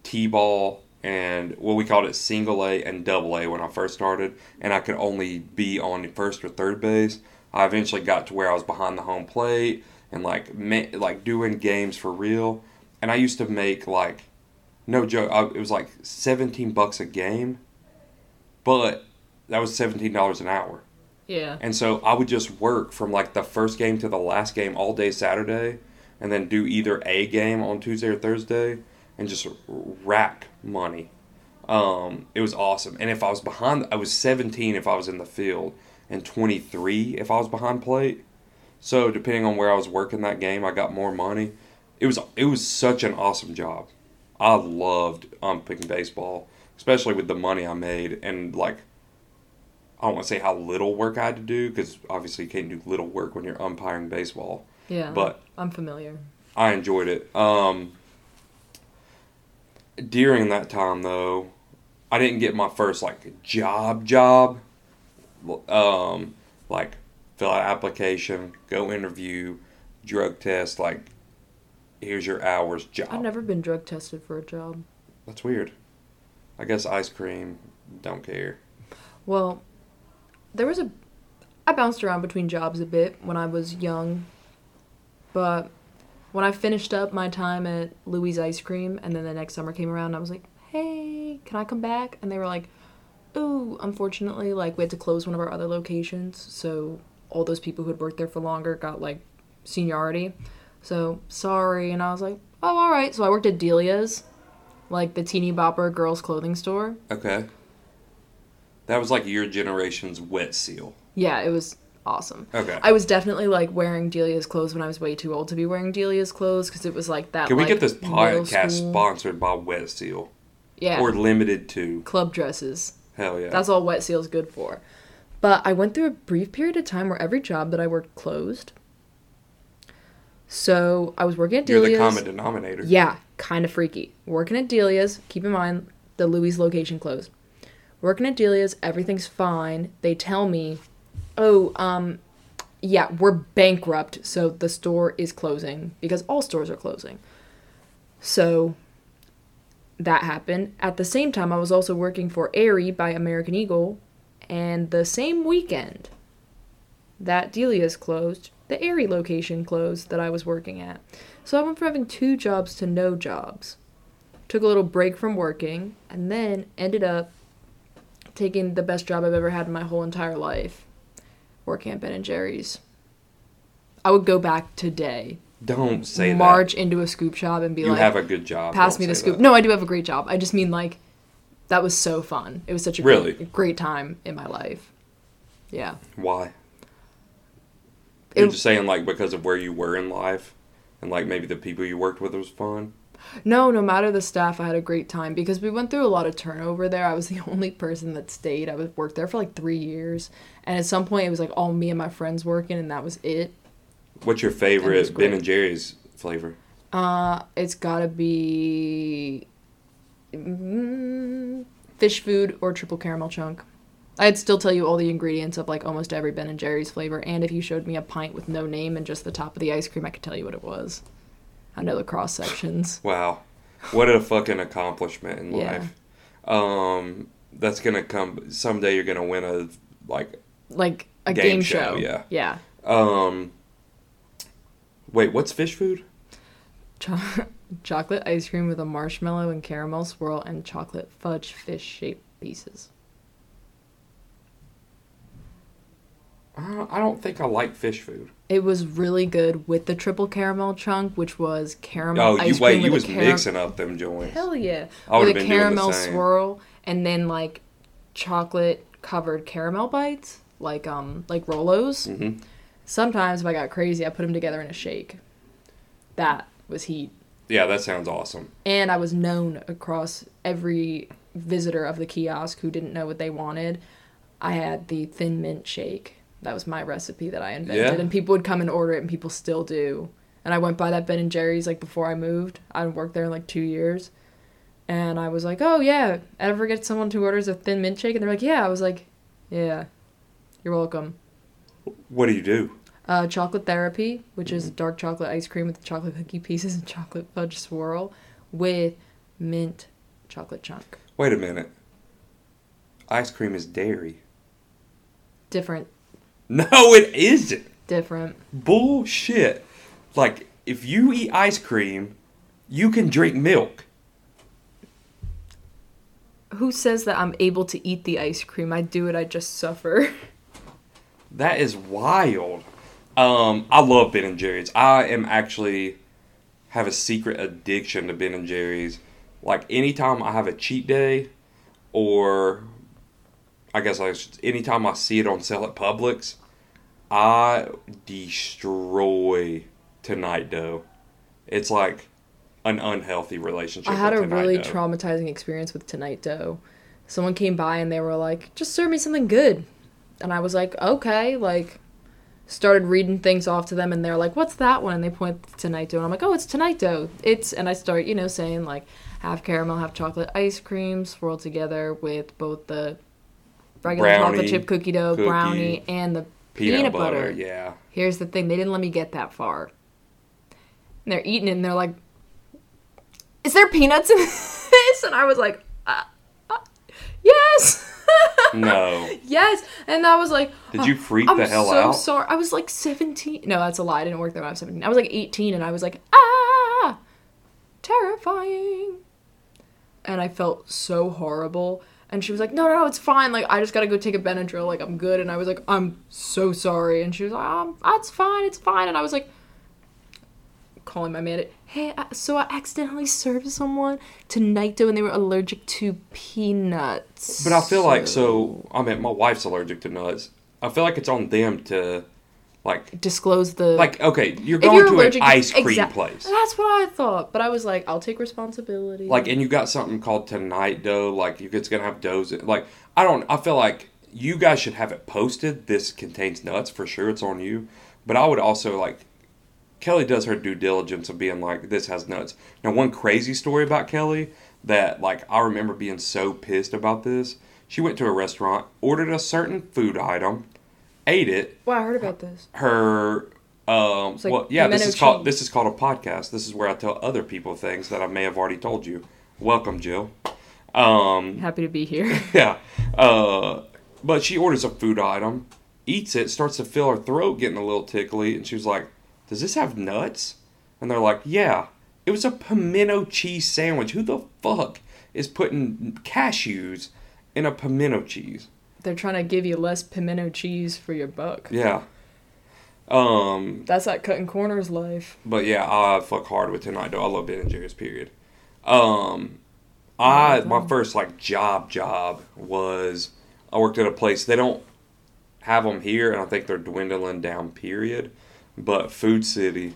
S1: t-ball and what we called it single A and double A when I first started, and I could only be on first or third base. I eventually got to where I was behind the home plate and like ma- like doing games for real, and I used to make like no joke, I, it was like seventeen bucks a game, but that was seventeen dollars an hour.
S2: Yeah.
S1: And so I would just work from like the first game to the last game all day Saturday, and then do either a game on Tuesday or Thursday, and just rack money. Um, it was awesome. And if I was behind, I was 17 if I was in the field, and 23 if I was behind plate. So depending on where I was working that game, I got more money. It was it was such an awesome job. I loved umping baseball, especially with the money I made and like I don't want to say how little work I had to do because obviously you can't do little work when you're umpiring baseball.
S2: Yeah.
S1: But
S2: I'm familiar.
S1: I enjoyed it. Um, during that time though, I didn't get my first like job job. Um, like fill out application, go interview, drug test. Like here's your hours job.
S2: I've never been drug tested for a job.
S1: That's weird. I guess ice cream. Don't care.
S2: Well, there was a. I bounced around between jobs a bit when I was young, but when I finished up my time at Louis Ice Cream and then the next summer came around, I was like, hey, can I come back? And they were like, ooh, unfortunately, like we had to close one of our other locations, so all those people who had worked there for longer got like seniority. So sorry, and I was like, oh, all right. So I worked at Delia's, like the teeny bopper girls' clothing store.
S1: Okay. That was like your generation's Wet Seal.
S2: Yeah, it was awesome.
S1: Okay.
S2: I was definitely like wearing Delia's clothes when I was way too old to be wearing Delia's clothes because it was like that.
S1: Can we
S2: like,
S1: get this podcast sponsored by Wet Seal
S2: Yeah,
S1: or Limited Too?
S2: club dresses.
S1: Hell yeah.
S2: That's all Wet Seal's good for. But I went through a brief period of time where every job that I worked closed. So I was working at
S1: You're
S2: Delia's.
S1: the common denominator.
S2: Yeah, kind of freaky. Working at Delia's, keep in mind the Louis location closed. Working at Delia's, everything's fine. They tell me, "Oh, um yeah, we're bankrupt, so the store is closing because all stores are closing." So that happened. At the same time, I was also working for Aerie by American Eagle, and the same weekend that Delia's closed, the Aerie location closed that I was working at. So I went from having two jobs to no jobs. Took a little break from working, and then ended up taking the best job I've ever had in my whole entire life, working at Ben and Jerry's. I would go back today,
S1: Don't say
S2: march into a scoop shop, and be
S1: that. You
S2: like,
S1: have a good job.
S2: pass
S1: Don't
S2: me the scoop.
S1: that.
S2: No, I do have a great job. I just mean like that was so fun. It was such a
S1: Really?
S2: great, great time in my life. Yeah.
S1: Why?
S2: It-
S1: You're just saying like because of where you were in life, and like maybe the people you worked with was fun.
S2: No, no matter the staff, I had a great time because we went through a lot of turnover there. I was the only person that stayed. I was worked there for like three years, and at some point it was like all me and my friends working, and that was it.
S1: What's your favorite Ben and Jerry's flavor?
S2: Uh, it's gotta be mm, fish food or triple caramel chunk. I'd still tell you all the ingredients of like almost every Ben and Jerry's flavor, and if you showed me a pint with no name and just the top of the ice cream, I could tell you what it was. I know the cross sections.
S1: Wow, what a fucking accomplishment in
S2: Yeah.
S1: life. Um, that's gonna come someday. You're gonna win a like.
S2: Like a
S1: Game
S2: game,
S1: show,
S2: show.
S1: yeah.
S2: Yeah.
S1: Um, wait, what's fish food?
S2: Cho- chocolate ice cream with a marshmallow and caramel swirl and chocolate fudge fish shaped pieces.
S1: Uh, I don't think I like fish food.
S2: It was really good with the triple caramel chunk, which was caramel
S1: Oh, you wait, you was
S2: caram-
S1: mixing up them joints.
S2: Hell yeah!
S1: I
S2: with a
S1: been doing the
S2: caramel swirl and then like chocolate covered caramel bites, like um like Rolos.
S1: hmm
S2: Sometimes if I got crazy, I put them together in a shake. That was heat.
S1: Yeah, that sounds awesome.
S2: and I was known across every visitor of the kiosk who didn't know what they wanted. I had the thin mint shake. That was my recipe that I invented,
S1: Yeah.
S2: and people would come and order it, and people still do. And I went by that Ben and Jerry's like before I moved. I worked there in like two years, and I was like, "Oh yeah, ever get someone who orders a thin mint shake?" And they're like, "Yeah." I was like, "Yeah, you're welcome."
S1: What do you do?
S2: Uh, chocolate therapy, which
S1: Mm-hmm.
S2: is dark chocolate ice cream with chocolate cookie pieces and chocolate fudge swirl with mint chocolate chunk.
S1: Wait a minute. Ice cream is dairy.
S2: Different,
S1: No, it isn't.
S2: different.
S1: Bullshit. Like, if you eat ice cream, you can drink milk.
S2: Who says that I'm able to eat the ice cream? I do it, I just suffer.
S1: That is wild. Um, I love Ben and Jerry's. I am actually have a secret addiction to Ben and Jerry's. Like anytime I have a cheat day, or I guess like anytime I see it on sale at Publix, I destroy Tonight Dough. It's like an unhealthy relationship.
S2: I had a really
S1: Dough.
S2: traumatizing experience with Tonight Dough. Someone came by and they were like, just serve me something good. And I was like, okay. Like, started reading things off to them and they're like, what's that one? And they point to Tonight Dough. And I'm like, oh, it's Tonight Dough. It's, and I start, you know, saying like half caramel, half chocolate ice cream swirled together with both the regular
S1: Brownie,
S2: chocolate chip cookie dough,
S1: cookie,
S2: brownie, and the
S1: peanut,
S2: peanut
S1: butter.
S2: butter.
S1: Yeah.
S2: Here's the thing, they didn't let me get that far. And they're eating it and they're like, Is there peanuts in this? And I was like, uh, uh, Yes!
S1: No.
S2: yes! And I was like,
S1: Did you
S2: "Oh,
S1: freak
S2: I'm
S1: the hell
S2: so
S1: out?
S2: sorry. I was like 17. No, that's a lie. I didn't work there when I was 17. I was like 18 and I was like, Ah! Terrifying. And I felt so horrible. And she was like, no, no, no, it's fine. Like, I just gotta go take a Benadryl. Like, I'm good. And I was like, I'm so sorry. And she was like, um, that's fine. It's fine. And I was like, calling my man, hey, I- so I accidentally served someone tonight dough and they were allergic to peanuts.
S1: But I feel like so. I mean, my wife's allergic to nuts. I feel like it's on them to, like,
S2: Disclose the.
S1: like okay, you're going
S2: you're
S1: to
S2: allergic
S1: an ice cream
S2: exact-
S1: place,
S2: That's what I thought. But I was like, I'll take responsibility.
S1: like, and you got something called tonight dough. Like, you it's gonna have doughs. Like, I don't. I feel like you guys should have it posted. This contains nuts for sure. It's on you. But I would also like. Kelly does her due diligence of being like, this has nuts. Now, one crazy story about Kelly that, like, I remember being so pissed about this. She went to a restaurant, ordered a certain food item, ate it,
S2: Wow, I heard about this.
S1: her um
S2: like
S1: well yeah this is called this is called a podcast. This is where i tell other people things that i may have already told you. Welcome jill. Um
S2: Happy to be here.
S1: yeah uh but she orders a food item eats it starts to feel her throat getting a little tickly and she was like does this have nuts? And they're like yeah it was a pimento cheese sandwich. Who the fuck is putting cashews in a pimento cheese.
S2: They're trying to give you less pimento cheese for your buck.
S1: Yeah. Um,
S2: That's like cutting corners life.
S1: but yeah, I fuck hard with Tonight Dough. I love Ben and Jerry's. Period. Um, I my first like job job was I worked at a place. They don't have them here, and I think they're dwindling down. Period. But Food City,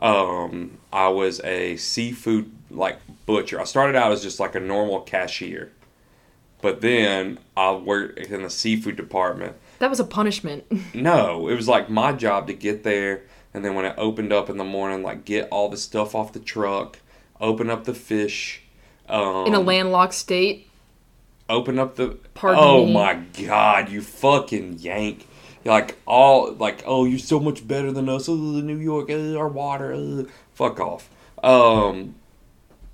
S1: um, I was a seafood like butcher. I started out as just like a normal cashier, but then I worked in the seafood department.
S2: That was a punishment.
S1: No, it was like my job to get there, and then when it opened up in the morning, like get all the stuff off the truck, open up the fish, um,
S2: In a landlocked state.
S1: open up the.
S2: Pardon
S1: oh
S2: me.
S1: my god, you fucking yank! Like all like, oh, you're so much better than us. Oh, New York, uh, our water. Uh, fuck off. Um,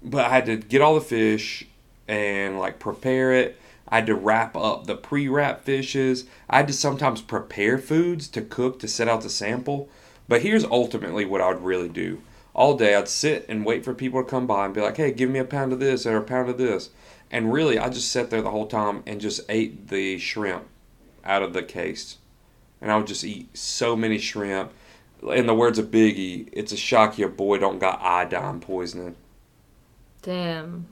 S1: but I had to get all the fish and like prepare it. I had to wrap up the pre-wrap fishes. I had to sometimes prepare foods to cook to set out the sample. But here's ultimately what I would really do. All day I'd sit and wait for people to come by and be like, "Hey, give me a pound of this or a pound of this." And really, I just sat there the whole time and just ate the shrimp out of the case. And I would just eat so many shrimp. In the words of Biggie, it's a shock your boy don't got iodine poisoning.
S2: Damn.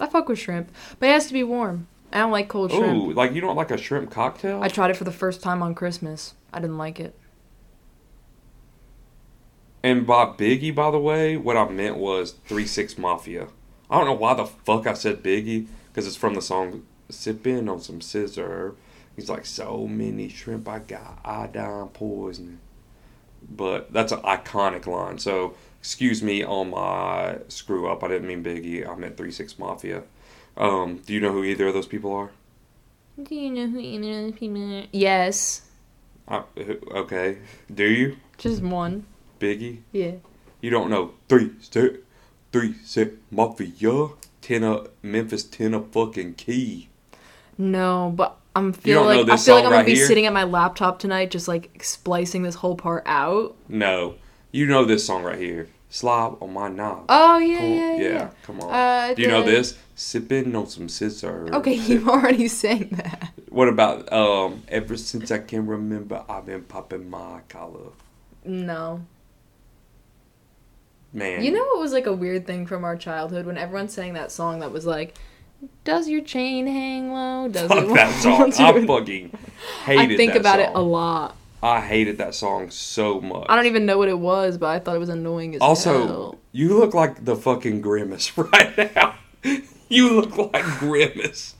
S2: I fuck with shrimp, but it has to be warm. I don't like cold shrimp.
S1: Ooh, like you don't like a shrimp cocktail?
S2: I tried it for the first time on Christmas. I didn't like it.
S1: And by Biggie, by the way, what I meant was Three Six Mafia. I don't know why the fuck I said Biggie because it's from the song "Sipping on Some Sizzurp." He's like, so many shrimp, I got iodine poisoning. But that's an iconic line. So excuse me on my screw up. I didn't mean Biggie. I meant Three Six Mafia. Um, do you know who either of those people are?
S2: Do you know who either of those people are? Yes.
S1: I, okay, do you
S2: Just one.
S1: Biggie?
S2: Yeah.
S1: You don't know three six three six mafia Ten tenor Memphis Ten tenor fucking key.
S2: No, but I'm feel like I feel like I'm gonna
S1: right
S2: be
S1: here?
S2: sitting at my laptop tonight, just like splicing this whole part out.
S1: No, you know this song right here. Slob on my knob.
S2: Oh yeah,
S1: Come-
S2: yeah, yeah.
S1: come on.
S2: Uh,
S1: Do you know this? Sipping on some sizzurp.
S2: Okay, you already sang that.
S1: What about um? Ever since I can remember, I've been popping my collar.
S2: No.
S1: Man,
S2: You know what was like a weird thing from our childhood when everyone sang that song that was like, "Does your chain hang low? Does
S1: fuck
S2: it
S1: that song. I
S2: to-"
S1: fucking
S2: I think about
S1: song.
S2: it a lot.
S1: I hated that song so much.
S2: I don't even know what it was, but I thought it was annoying as
S1: Also,
S2: hell.
S1: you look like the fucking grimace right now. you look like grimace.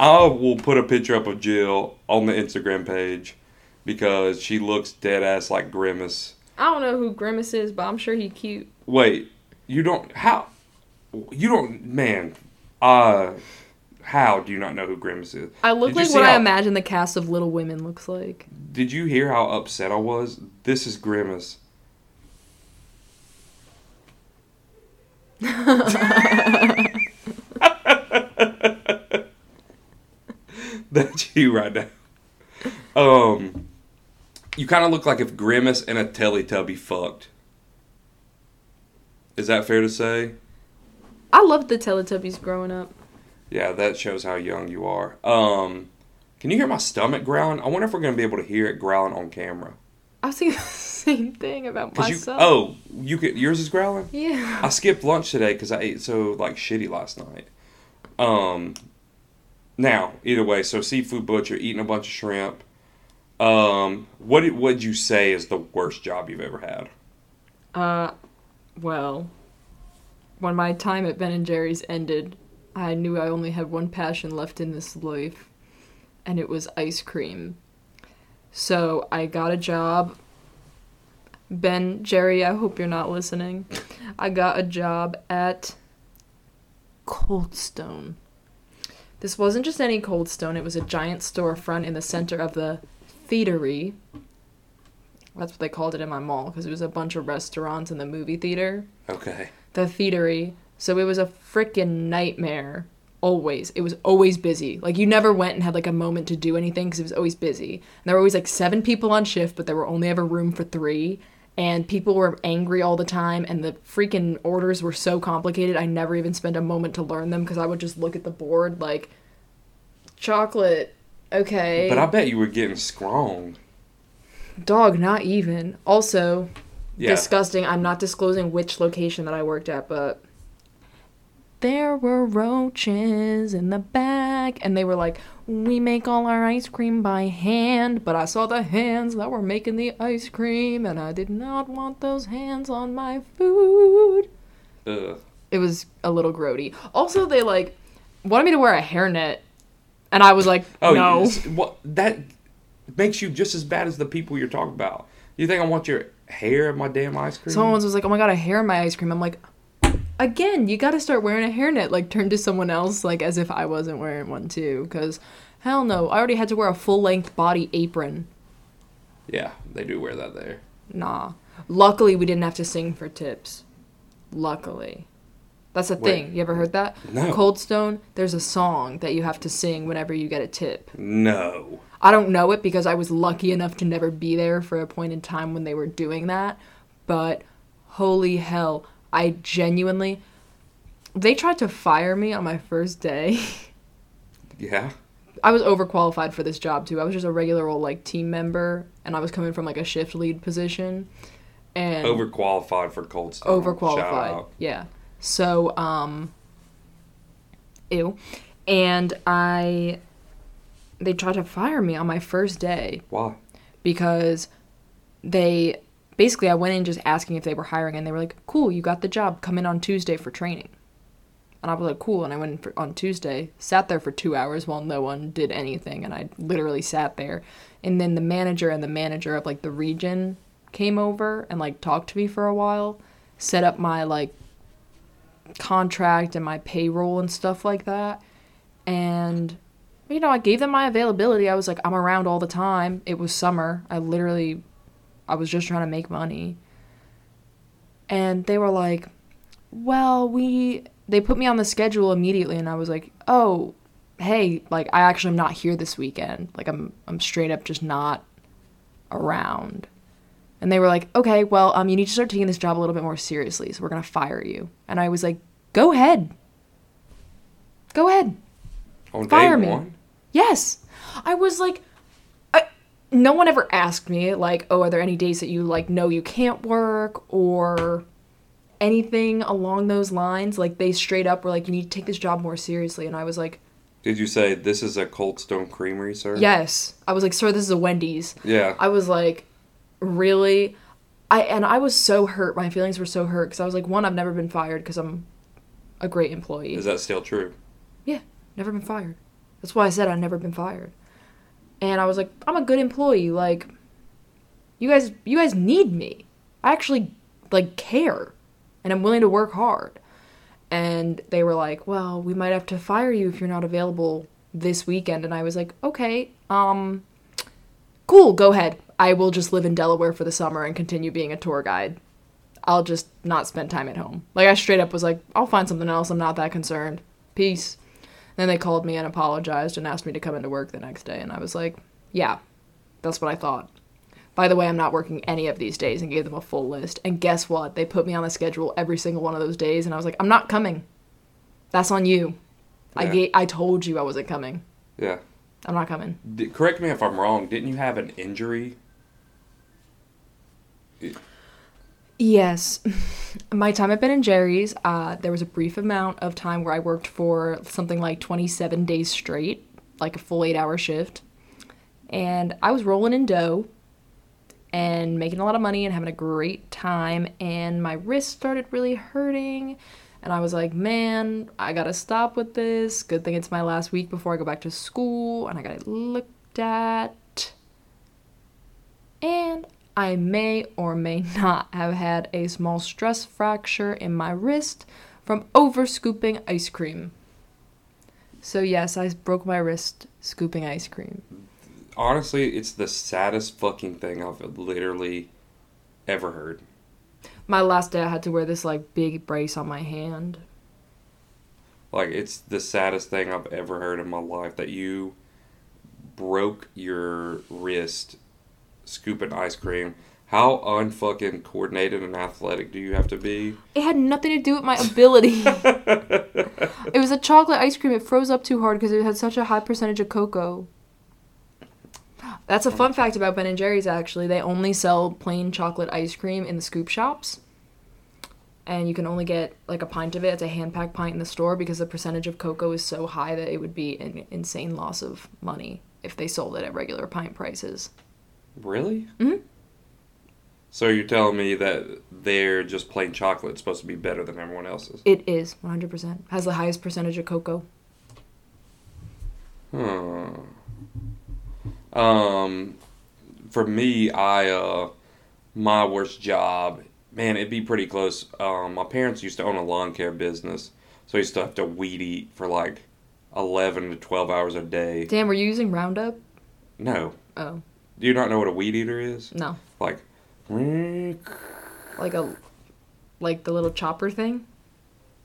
S1: I will put a picture up of Jill on the Instagram page because she looks dead ass like grimace.
S2: I don't know who Grimace is, but I'm sure he cute.
S1: Wait, you don't how you don't man. Uh how do you not know who Grimace is?
S2: I look like what I imagine the cast of Little Women looks like.
S1: Did you hear how upset I was? This is Grimace. That's you right now. Um, you kind of look like if Grimace and a Teletubby fucked. Is that fair to say?
S2: I loved the Teletubbies growing up.
S1: Yeah, that shows how young you are. Um, can you hear my stomach growling? I wonder if we're gonna be able to hear it growling on camera.
S2: I was thinking the same thing about
S1: Cause you,
S2: myself.
S1: oh, you could yours is growling.
S2: yeah.
S1: I skipped lunch today because I ate so like shitty last night. Um, now either way, so seafood butcher eating a bunch of shrimp. Um, what did would you say is the worst job you've ever had?
S2: Uh, well, when my time at Ben and Jerry's ended, I knew I only had one passion left in this life, and it was ice cream. So I got a job. Ben, Jerry, I hope you're not listening. I got a job at Cold Stone. This wasn't just any Cold Stone, it was a giant storefront in the center of the theatery. That's what they called it in my mall because it was a bunch of restaurants and the movie theater.
S1: Okay.
S2: The theatery. So it was a freaking nightmare. Always. It was always busy. Like you never went and had like a moment to do anything because it was always busy. And there were always like seven people on shift, but there were only ever room for three. and people were angry all the time and the freaking orders were so complicated i never even spent a moment to learn them because i would just look at the board like chocolate okay
S1: But I bet you were getting strong.
S2: dog not even also
S1: Yeah.
S2: disgusting i'm not disclosing which location that i worked at but there were roaches in the bag and they were like we make all our ice cream by hand but i saw the hands that were making the ice cream and i did not want those hands on my food
S1: Ugh.
S2: it was a little grody also they like wanted me to wear a hairnet and i was like
S1: Oh,
S2: no
S1: yes. what that makes you just as bad as the people you're talking about. You think I want your hair in my damn ice cream?
S2: Someone was like, "Oh my god, a hair in my ice cream." I'm like, again, you got to start wearing a hairnet. Like, turn to someone else, like as if I wasn't wearing one too. Because hell no, I already had to wear a full length body apron.
S1: yeah, they do wear that there.
S2: Nah. Luckily, we didn't have to sing for tips. Luckily. That's a
S1: Wait.
S2: thing. You ever heard that?
S1: No.
S2: Cold Stone, there's a song that you have to sing whenever you get a tip.
S1: No.
S2: I don't know it because I was lucky enough to never be there for a point in time when they were doing that. But holy hell, I genuinely. They tried to fire me on my first day.
S1: Yeah.
S2: I was overqualified for this job too. I was just a regular old like team member, and I was coming from like a shift lead position. And
S1: Overqualified for cold stone.
S2: Overqualified. Yeah. So, um, ew. And I, they tried to fire me on my first day
S1: Why?
S2: because they basically I went in just asking if they were hiring, and they were like, "Cool, you got the job. Come in on Tuesday for training." And I was like, "Cool," and I went in for, on Tuesday, sat there for two hours while no one did anything, and I literally sat there. And then the manager and the manager of like the region came over and like talked to me for a while, set up my like contract and my payroll and stuff like that. And you know, I gave them my availability. I was like, I'm around all the time. It was summer. I literally I was just trying to make money. And they were like, "Well, we they put me on the schedule immediately." And I was like, "Oh, hey, like I actually am not here this weekend. Like I'm I'm straight up just not around." And they were like, "Okay, well, um you need to start taking this job a little bit more seriously. So we're going to fire you." And I was like, "Go ahead. Go ahead."
S1: On
S2: Fire me. Yes. I was like no one ever asked me like, "Oh, are there any days that you like know you can't work or anything along those lines?" Like they straight up were like, "You need to take this job more seriously." And I was like,
S1: Did you say this is a Cold Stone Creamery, sir?
S2: "Yes." I was like, "Sir, this is a Wendy's."
S1: Yeah.
S2: I was like, "Really?" I and I was so hurt. My feelings were so hurt cuz I was like, "One, I've never been fired cuz I'm a great employee."
S1: Is that still true?
S2: Yeah, never been fired. That's why I said I've never been fired. And I was like, I'm a good employee. Like, you guys, you guys need me. I actually like care, and I'm willing to work hard. And they were like, well, we might have to fire you if you're not available this weekend. And I was like, okay, um, cool, go ahead. I will just live in Delaware for the summer and continue being a tour guide. I'll just not spend time at home. Like I straight up was like, I'll find something else. I'm not that concerned. Peace. Then they called me and apologized and asked me to come into work the next day and I was like, yeah. That's what I thought. By the way, I'm not working any of these days and gave them a full list. And guess what? They put me on the schedule every single one of those days and I was like, I'm not coming. That's on you. I
S1: Yeah.
S2: ga- I told you I wasn't coming.
S1: Yeah.
S2: I'm not coming.
S1: D- correct me if I'm wrong. Didn't you have an injury?
S2: Yes. My time at Ben and Jerry's, uh, there was a brief amount of time where I worked for something like 27 days straight, like a full eight hour shift. And I was rolling in dough and making a lot of money and having a great time. And my wrist started really hurting. And I was like, man, I gotta stop with this. Good thing it's my last week before I go back to school. And I got it looked at. And I may or may not have had a small stress fracture in my wrist from over scooping ice cream. So, yes, I broke my wrist scooping ice cream.
S1: Honestly, it's the saddest fucking thing I've literally ever heard.
S2: My last day, I had to wear this like big brace on my hand.
S1: Like, it's the saddest thing I've ever heard in my life that you broke your wrist scooping ice cream. How unfucking coordinated and athletic do you have to be?
S2: It had nothing to do with my ability. it was a chocolate ice cream. It froze up too hard because it had such a high percentage of cocoa. That's a fun fact about Ben and Jerry's. Actually, they only sell plain chocolate ice cream in the scoop shops, and you can only get like a pint of it. It's a hand packed pint in the store because the percentage of cocoa is so high that it would be an insane loss of money if they sold it at regular pint prices.
S1: Really?
S2: Mhm.
S1: So you're telling me that they're just plain chocolate supposed to be better than everyone else's?
S2: It is 100% has the highest percentage of cocoa.
S1: Hmm. Um, for me, I uh, my worst job, man, it'd be pretty close. Um, my parents used to own a lawn care business, so I used to have to weed eat for like eleven to twelve hours a day.
S2: Damn, were you using Roundup?
S1: No,
S2: Oh
S1: do you not know what a weed eater is?
S2: no,
S1: Like,
S2: like a like the little chopper thing.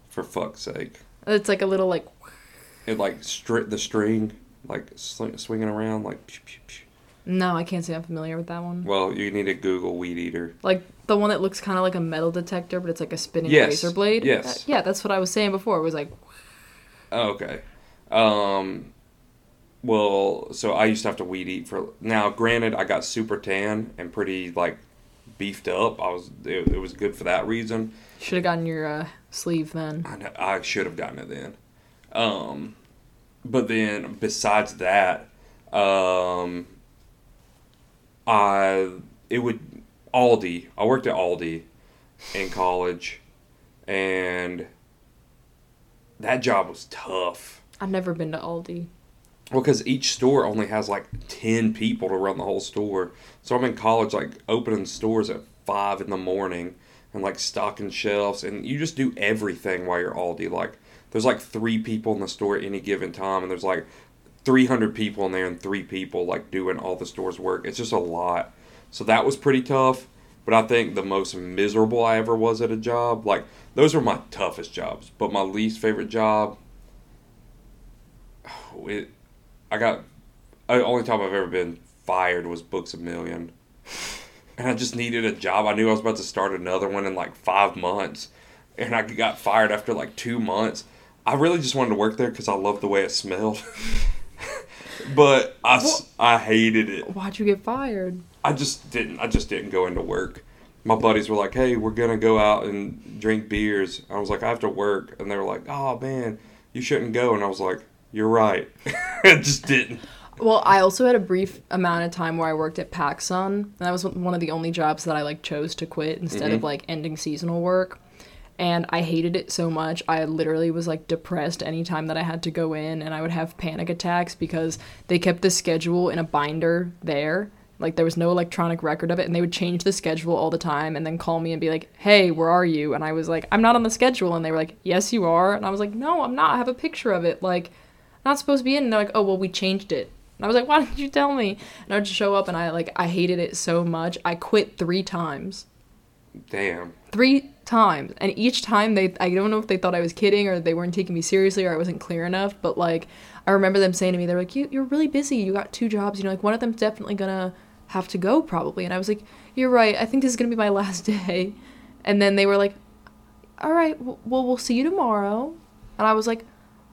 S1: for fuck's sake,
S2: It's like a little like
S1: it like stri- the string like sling- swinging around like. Pew, pew, pew.
S2: no, I can't say I'm familiar with that one.
S1: Well, you need to Google weed eater.
S2: Like the one that looks kind of like a metal detector, but it's like a spinning
S1: Yes,
S2: razor blade.
S1: yes.
S2: Uh, yeah, that's what I was saying before. It was like
S1: Oh, okay. Um, well, so I used to have to weed eat for. Now, granted, I got super tan and pretty like beefed up. I was it, it was good for that reason.
S2: should have gotten your uh, sleeve then.
S1: I, know, I should have gotten it then. Um, but then besides that, um, I it would Aldi. I worked at Aldi in college, and that job was tough.
S2: I've never been to Aldi.
S1: Well, because each store only has like 10 people to run the whole store. So I'm in college, like opening stores at 5 in the morning and like stocking shelves. And you just do everything while you're Aldi. Like, there's like three people in the store at any given time. And there's like 300 people in there and three people like doing all the store's work. It's just a lot. So that was pretty tough. But I think the most miserable I ever was at a job, like, those were my toughest jobs. But my least favorite job, it, I got the only time I've ever been fired was Books a Million, and I just needed a job. I knew I was about to start another one in like five months, and I got fired after like two months. I really just wanted to work there because I loved the way it smelled, but I,
S2: Well-
S1: I hated it.
S2: Why'd you get fired?
S1: I just didn't. I just didn't go into work. My buddies were like, "Hey, we're gonna go out and drink beers." I was like, "I have to work," and they were like, "Oh man, you shouldn't go." And I was like, "You're right." I just didn't.
S2: Well, I also had a brief amount of time where I worked at PacSun, and that was one of the only jobs that I like chose to quit instead of mm-hmm. like ending seasonal work. And I hated it so much. I literally was like depressed anytime that I had to go in, and I would have panic attacks because they kept the schedule in a binder there. Like there was no electronic record of it, and they would change the schedule all the time, and then call me and be like, "Hey, where are you?" And I was like, "I'm not on the schedule," and they were like, "Yes, you are," and I was like, "No, I'm not. I have a picture of it. Like, not supposed to be in." And they're like, "Oh, well, we changed it." And I was like, "Why didn't you tell me?" And I would just show up, and I like I hated it so much. I quit three times
S1: Damn.
S2: three times and each time they i don't know if they thought i was kidding or they weren't taking me seriously or i wasn't clear enough but like i remember them saying to me they're like you, you're really busy you got two jobs you know like one of them's definitely gonna have to go probably and i was like you're right i think this is gonna be my last day and then they were like all right well we'll see you tomorrow and i was like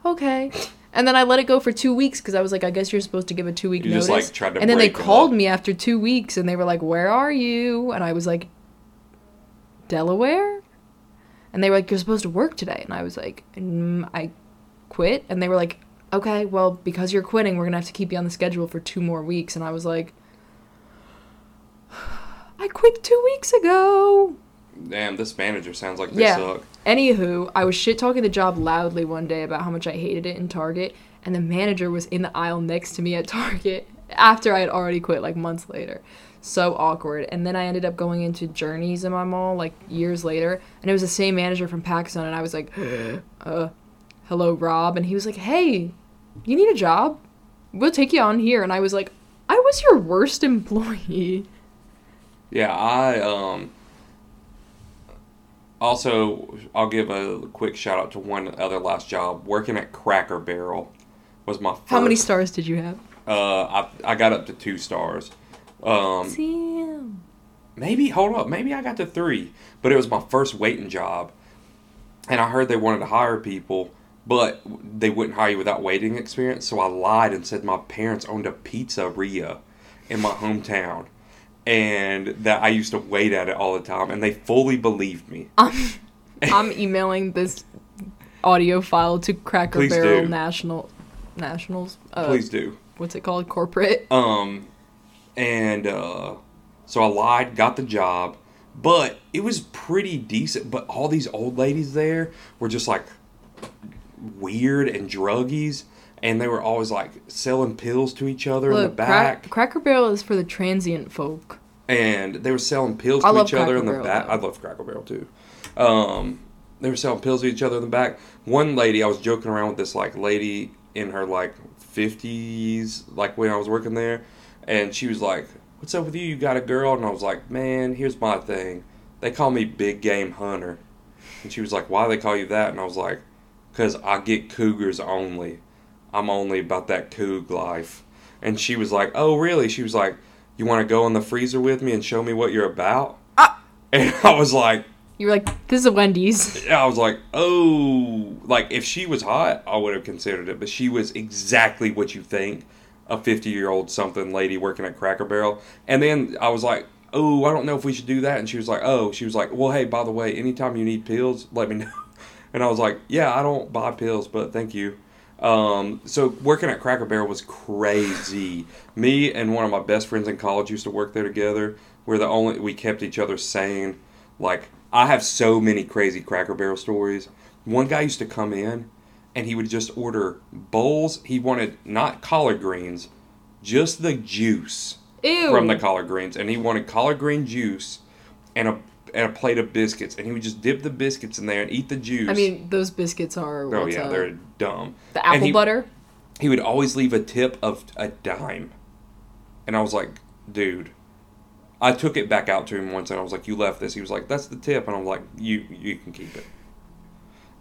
S2: okay and then i let it go for two weeks because i was like i guess you're supposed to give a two week
S1: You
S2: notice
S1: just, like, tried to
S2: and then they
S1: break
S2: called
S1: up.
S2: me after two weeks and they were like where are you and i was like Delaware? And they were like, You're supposed to work today. And I was like, mm, I quit. And they were like, Okay, well, because you're quitting, we're going to have to keep you on the schedule for two more weeks. And I was like, I quit two weeks ago.
S1: Damn, this manager sounds like they
S2: Yeah.
S1: suck.
S2: Anywho, I was shit talking the job loudly one day about how much I hated it in Target. And the manager was in the aisle next to me at Target after I had already quit, like months later. So awkward. And then I ended up going into Journeys in my mall, like years later. And it was the same manager from PacSun. And I was like, uh, hello, Rob. And he was like, hey, you need a job? We'll take you on here. And I was like, I was your worst employee.
S1: Yeah, I um. Also, I'll give a quick shout out to one other last job. Working at Cracker Barrel was my first.
S2: How many stars did you have?
S1: Uh, I I got up to two stars. Um,
S2: Damn.
S1: maybe hold up, maybe I got to three, but it was my first waiting job, and I heard they wanted to hire people, but they wouldn't hire you without waiting experience. So I lied and said my parents owned a pizzeria in my hometown, and that I used to wait at it all the time, and they fully believed me.
S2: I'm, I'm emailing this audio file to Cracker
S1: Please
S2: Barrel
S1: do.
S2: National Nationals. Uh,
S1: Please do.
S2: What's it called? Corporate.
S1: Um, and uh, so I lied, got the job, but it was pretty decent. But all these old ladies there were just like weird and druggies, and they were always like selling pills to each other in the
S2: Look,
S1: back,
S2: Cracker Barrel is for the transient folk.
S1: and they were selling pills
S2: I
S1: to each other in the back. I love Cracker Barrel too. Um, they were selling pills to each other in the back. One lady, I was joking around with this like lady in her like fifties, like when I was working there, and she was like, "What's up with you? You got a girl?" And I was like, "Man, here's my thing. They call me Big Game Hunter." And she was like, "Why do they call you that?" And I was like, "Cause I get cougars only. I'm only about that Coog life." And she was like, "Oh, really?" She was like, "You want to go in the freezer with me and show me what you're about?"
S2: Ah!
S1: And I was like,
S2: You were like, this is a Wendy's.
S1: I was like, "Oh, like if she was hot, I would have considered it." But she was exactly what you think a 50-year-old something lady working at Cracker Barrel. And then I was like, "Oh, I don't know if we should do that." And she was like, "Oh, she was like, well, hey, by the way, anytime you need pills, let me know." And I was like, "Yeah, I don't buy pills, but thank you." Um, so working at Cracker Barrel was crazy. Me and one of my best friends in college used to work there together. We're the only we kept each other sane. Like I have so many crazy Cracker Barrel stories. One guy used to come in and he would just order bowls. He wanted not collard greens, just the juice
S2: Ew.
S1: from the collard greens, and he wanted collard green juice and a and a plate of biscuits, and he would just dip the biscuits in there and eat the juice.
S2: I mean, those biscuits are.
S1: oh yeah,
S2: up?
S1: they're dumb.
S2: the apple
S1: he-
S2: butter.
S1: He would always leave a tip of a dime, and I was like, dude. I took it back out to him once, and I was like, "You left this." He was like, "That's the tip," and I'm like, "You you can keep it."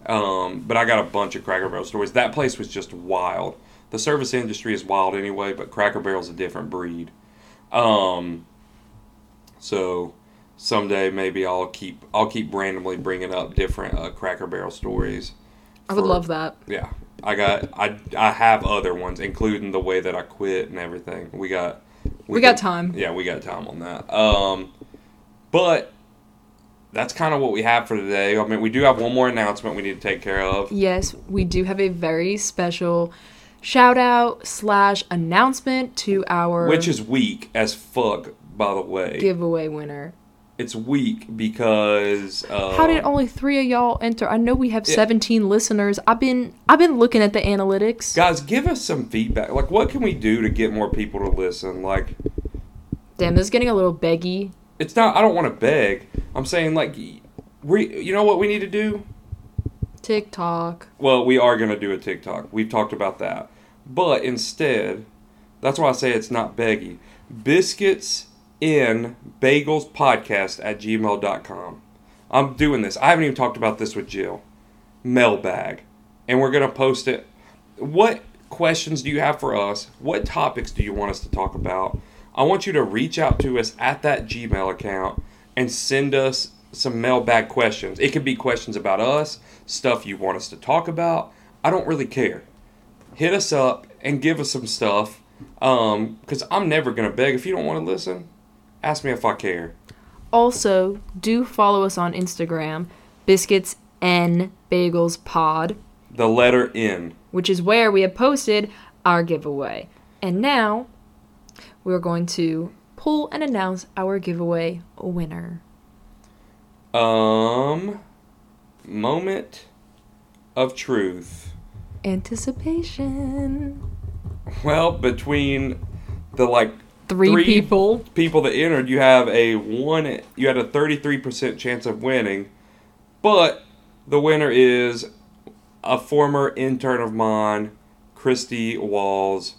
S1: Um, but I got a bunch of Cracker Barrel stories. That place was just wild. The service industry is wild anyway, but Cracker Barrel's a different breed. Um, so someday maybe I'll keep I'll keep randomly bringing up different uh, Cracker Barrel stories.
S2: I would
S1: for-
S2: love that.
S1: Yeah, I got I I have other ones, including the way that I quit and everything. We got
S2: We got
S1: can-
S2: time.
S1: Yeah, we got time on that. Um, but that's kind of what we have for today. I mean, we do have one more announcement we need to take care of.
S2: Yes, we do have a very special shout out slash announcement to our
S1: Which is weak as fuck, by the way.
S2: giveaway winner.
S1: It's weak because uh,
S2: How did only three of y'all enter? I know we have
S1: Yeah.
S2: 17 listeners. I've been I've been looking at the analytics.
S1: guys give us some feedback? Like, what can we do to get more people to listen? Like,
S2: Damn, this is getting a little beggy.
S1: it's not. I don't want to beg. I'm saying like, we. You know what we need to do?
S2: TikTok.
S1: Well, we are going to do a TikTok. We've talked about that. But instead, that's why I say it's not beggy. Biscuits in bagels podcast at gmail.com. I'm doing this. I haven't even talked about this with Jill. Mailbag. And we're going to post it. What questions do you have for us? What topics do you want us to talk about? I want you to reach out to us at that Gmail account and send us some mailbag questions. It could be questions about us, stuff you want us to talk about. I don't really care. Hit us up and give us some stuff. Um, because I'm never gonna beg. If you don't want to listen, ask me if I care.
S2: Also, do follow us on Instagram, Biscuits N Bagels Pod,
S1: The letter N.
S2: which is where we have posted our giveaway. And now we're going to pull and announce our giveaway winner.
S1: Um, moment of truth.
S2: Anticipation.
S1: Well, between the like
S2: Three,
S1: Three.
S2: people.
S1: people that entered, you have a one. You had a thirty-three percent chance of winning, but the winner is a former intern of mine, Christie Walls.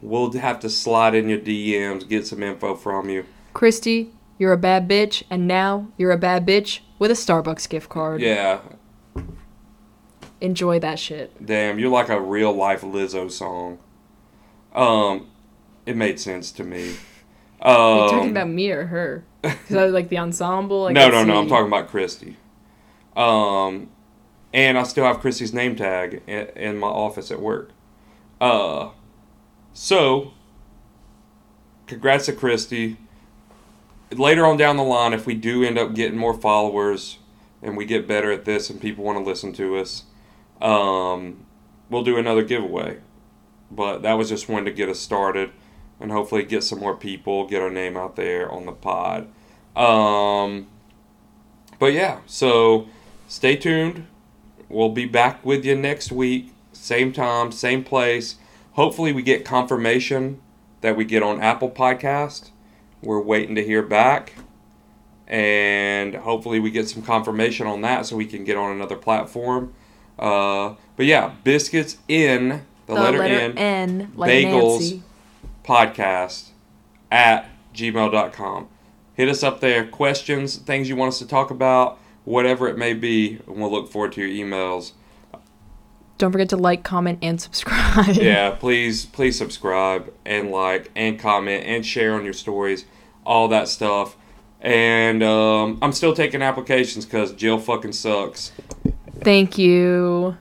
S1: We'll have to slide in your DMs, get some info from you.
S2: Christie, you're a bad bitch, and now you're a bad bitch with a Starbucks gift card.
S1: Yeah,
S2: Enjoy that shit.
S1: damn, you're like a real life Lizzo song. Um, it made sense to me. Um,
S2: Are you talking about me or her? Because I was like the ensemble. Like,
S1: no, no, no. I'm talking about Christie. Um, and I still have Christie's name tag in, in my office at work. Uh, so congrats to Christie. Later on down the line, if we do end up getting more followers and we get better at this and people want to listen to us, um, we'll do another giveaway. But that was just one to get us started and hopefully get some more people, get our name out there on the pod. Um, but yeah, so stay tuned. We'll be back with you next week, same time, same place. Hopefully, we get confirmation that we get on Apple Podcast. We're waiting to hear back, and hopefully, we get some confirmation on that so we can get on another platform. Uh, but yeah, biscuits in the,
S2: The
S1: letter, N
S2: N, like
S1: bagels.
S2: Nancy.
S1: Podcast at gmail.com. Hit us up there. Questions, things you want us to talk about, whatever it may be, and we'll look forward to your emails.
S2: Don't forget to like, comment, and subscribe.
S1: Yeah, please, please subscribe and like and comment and share on your stories, all that stuff. And um, I'm still taking applications because Jill fucking sucks.
S2: Thank you.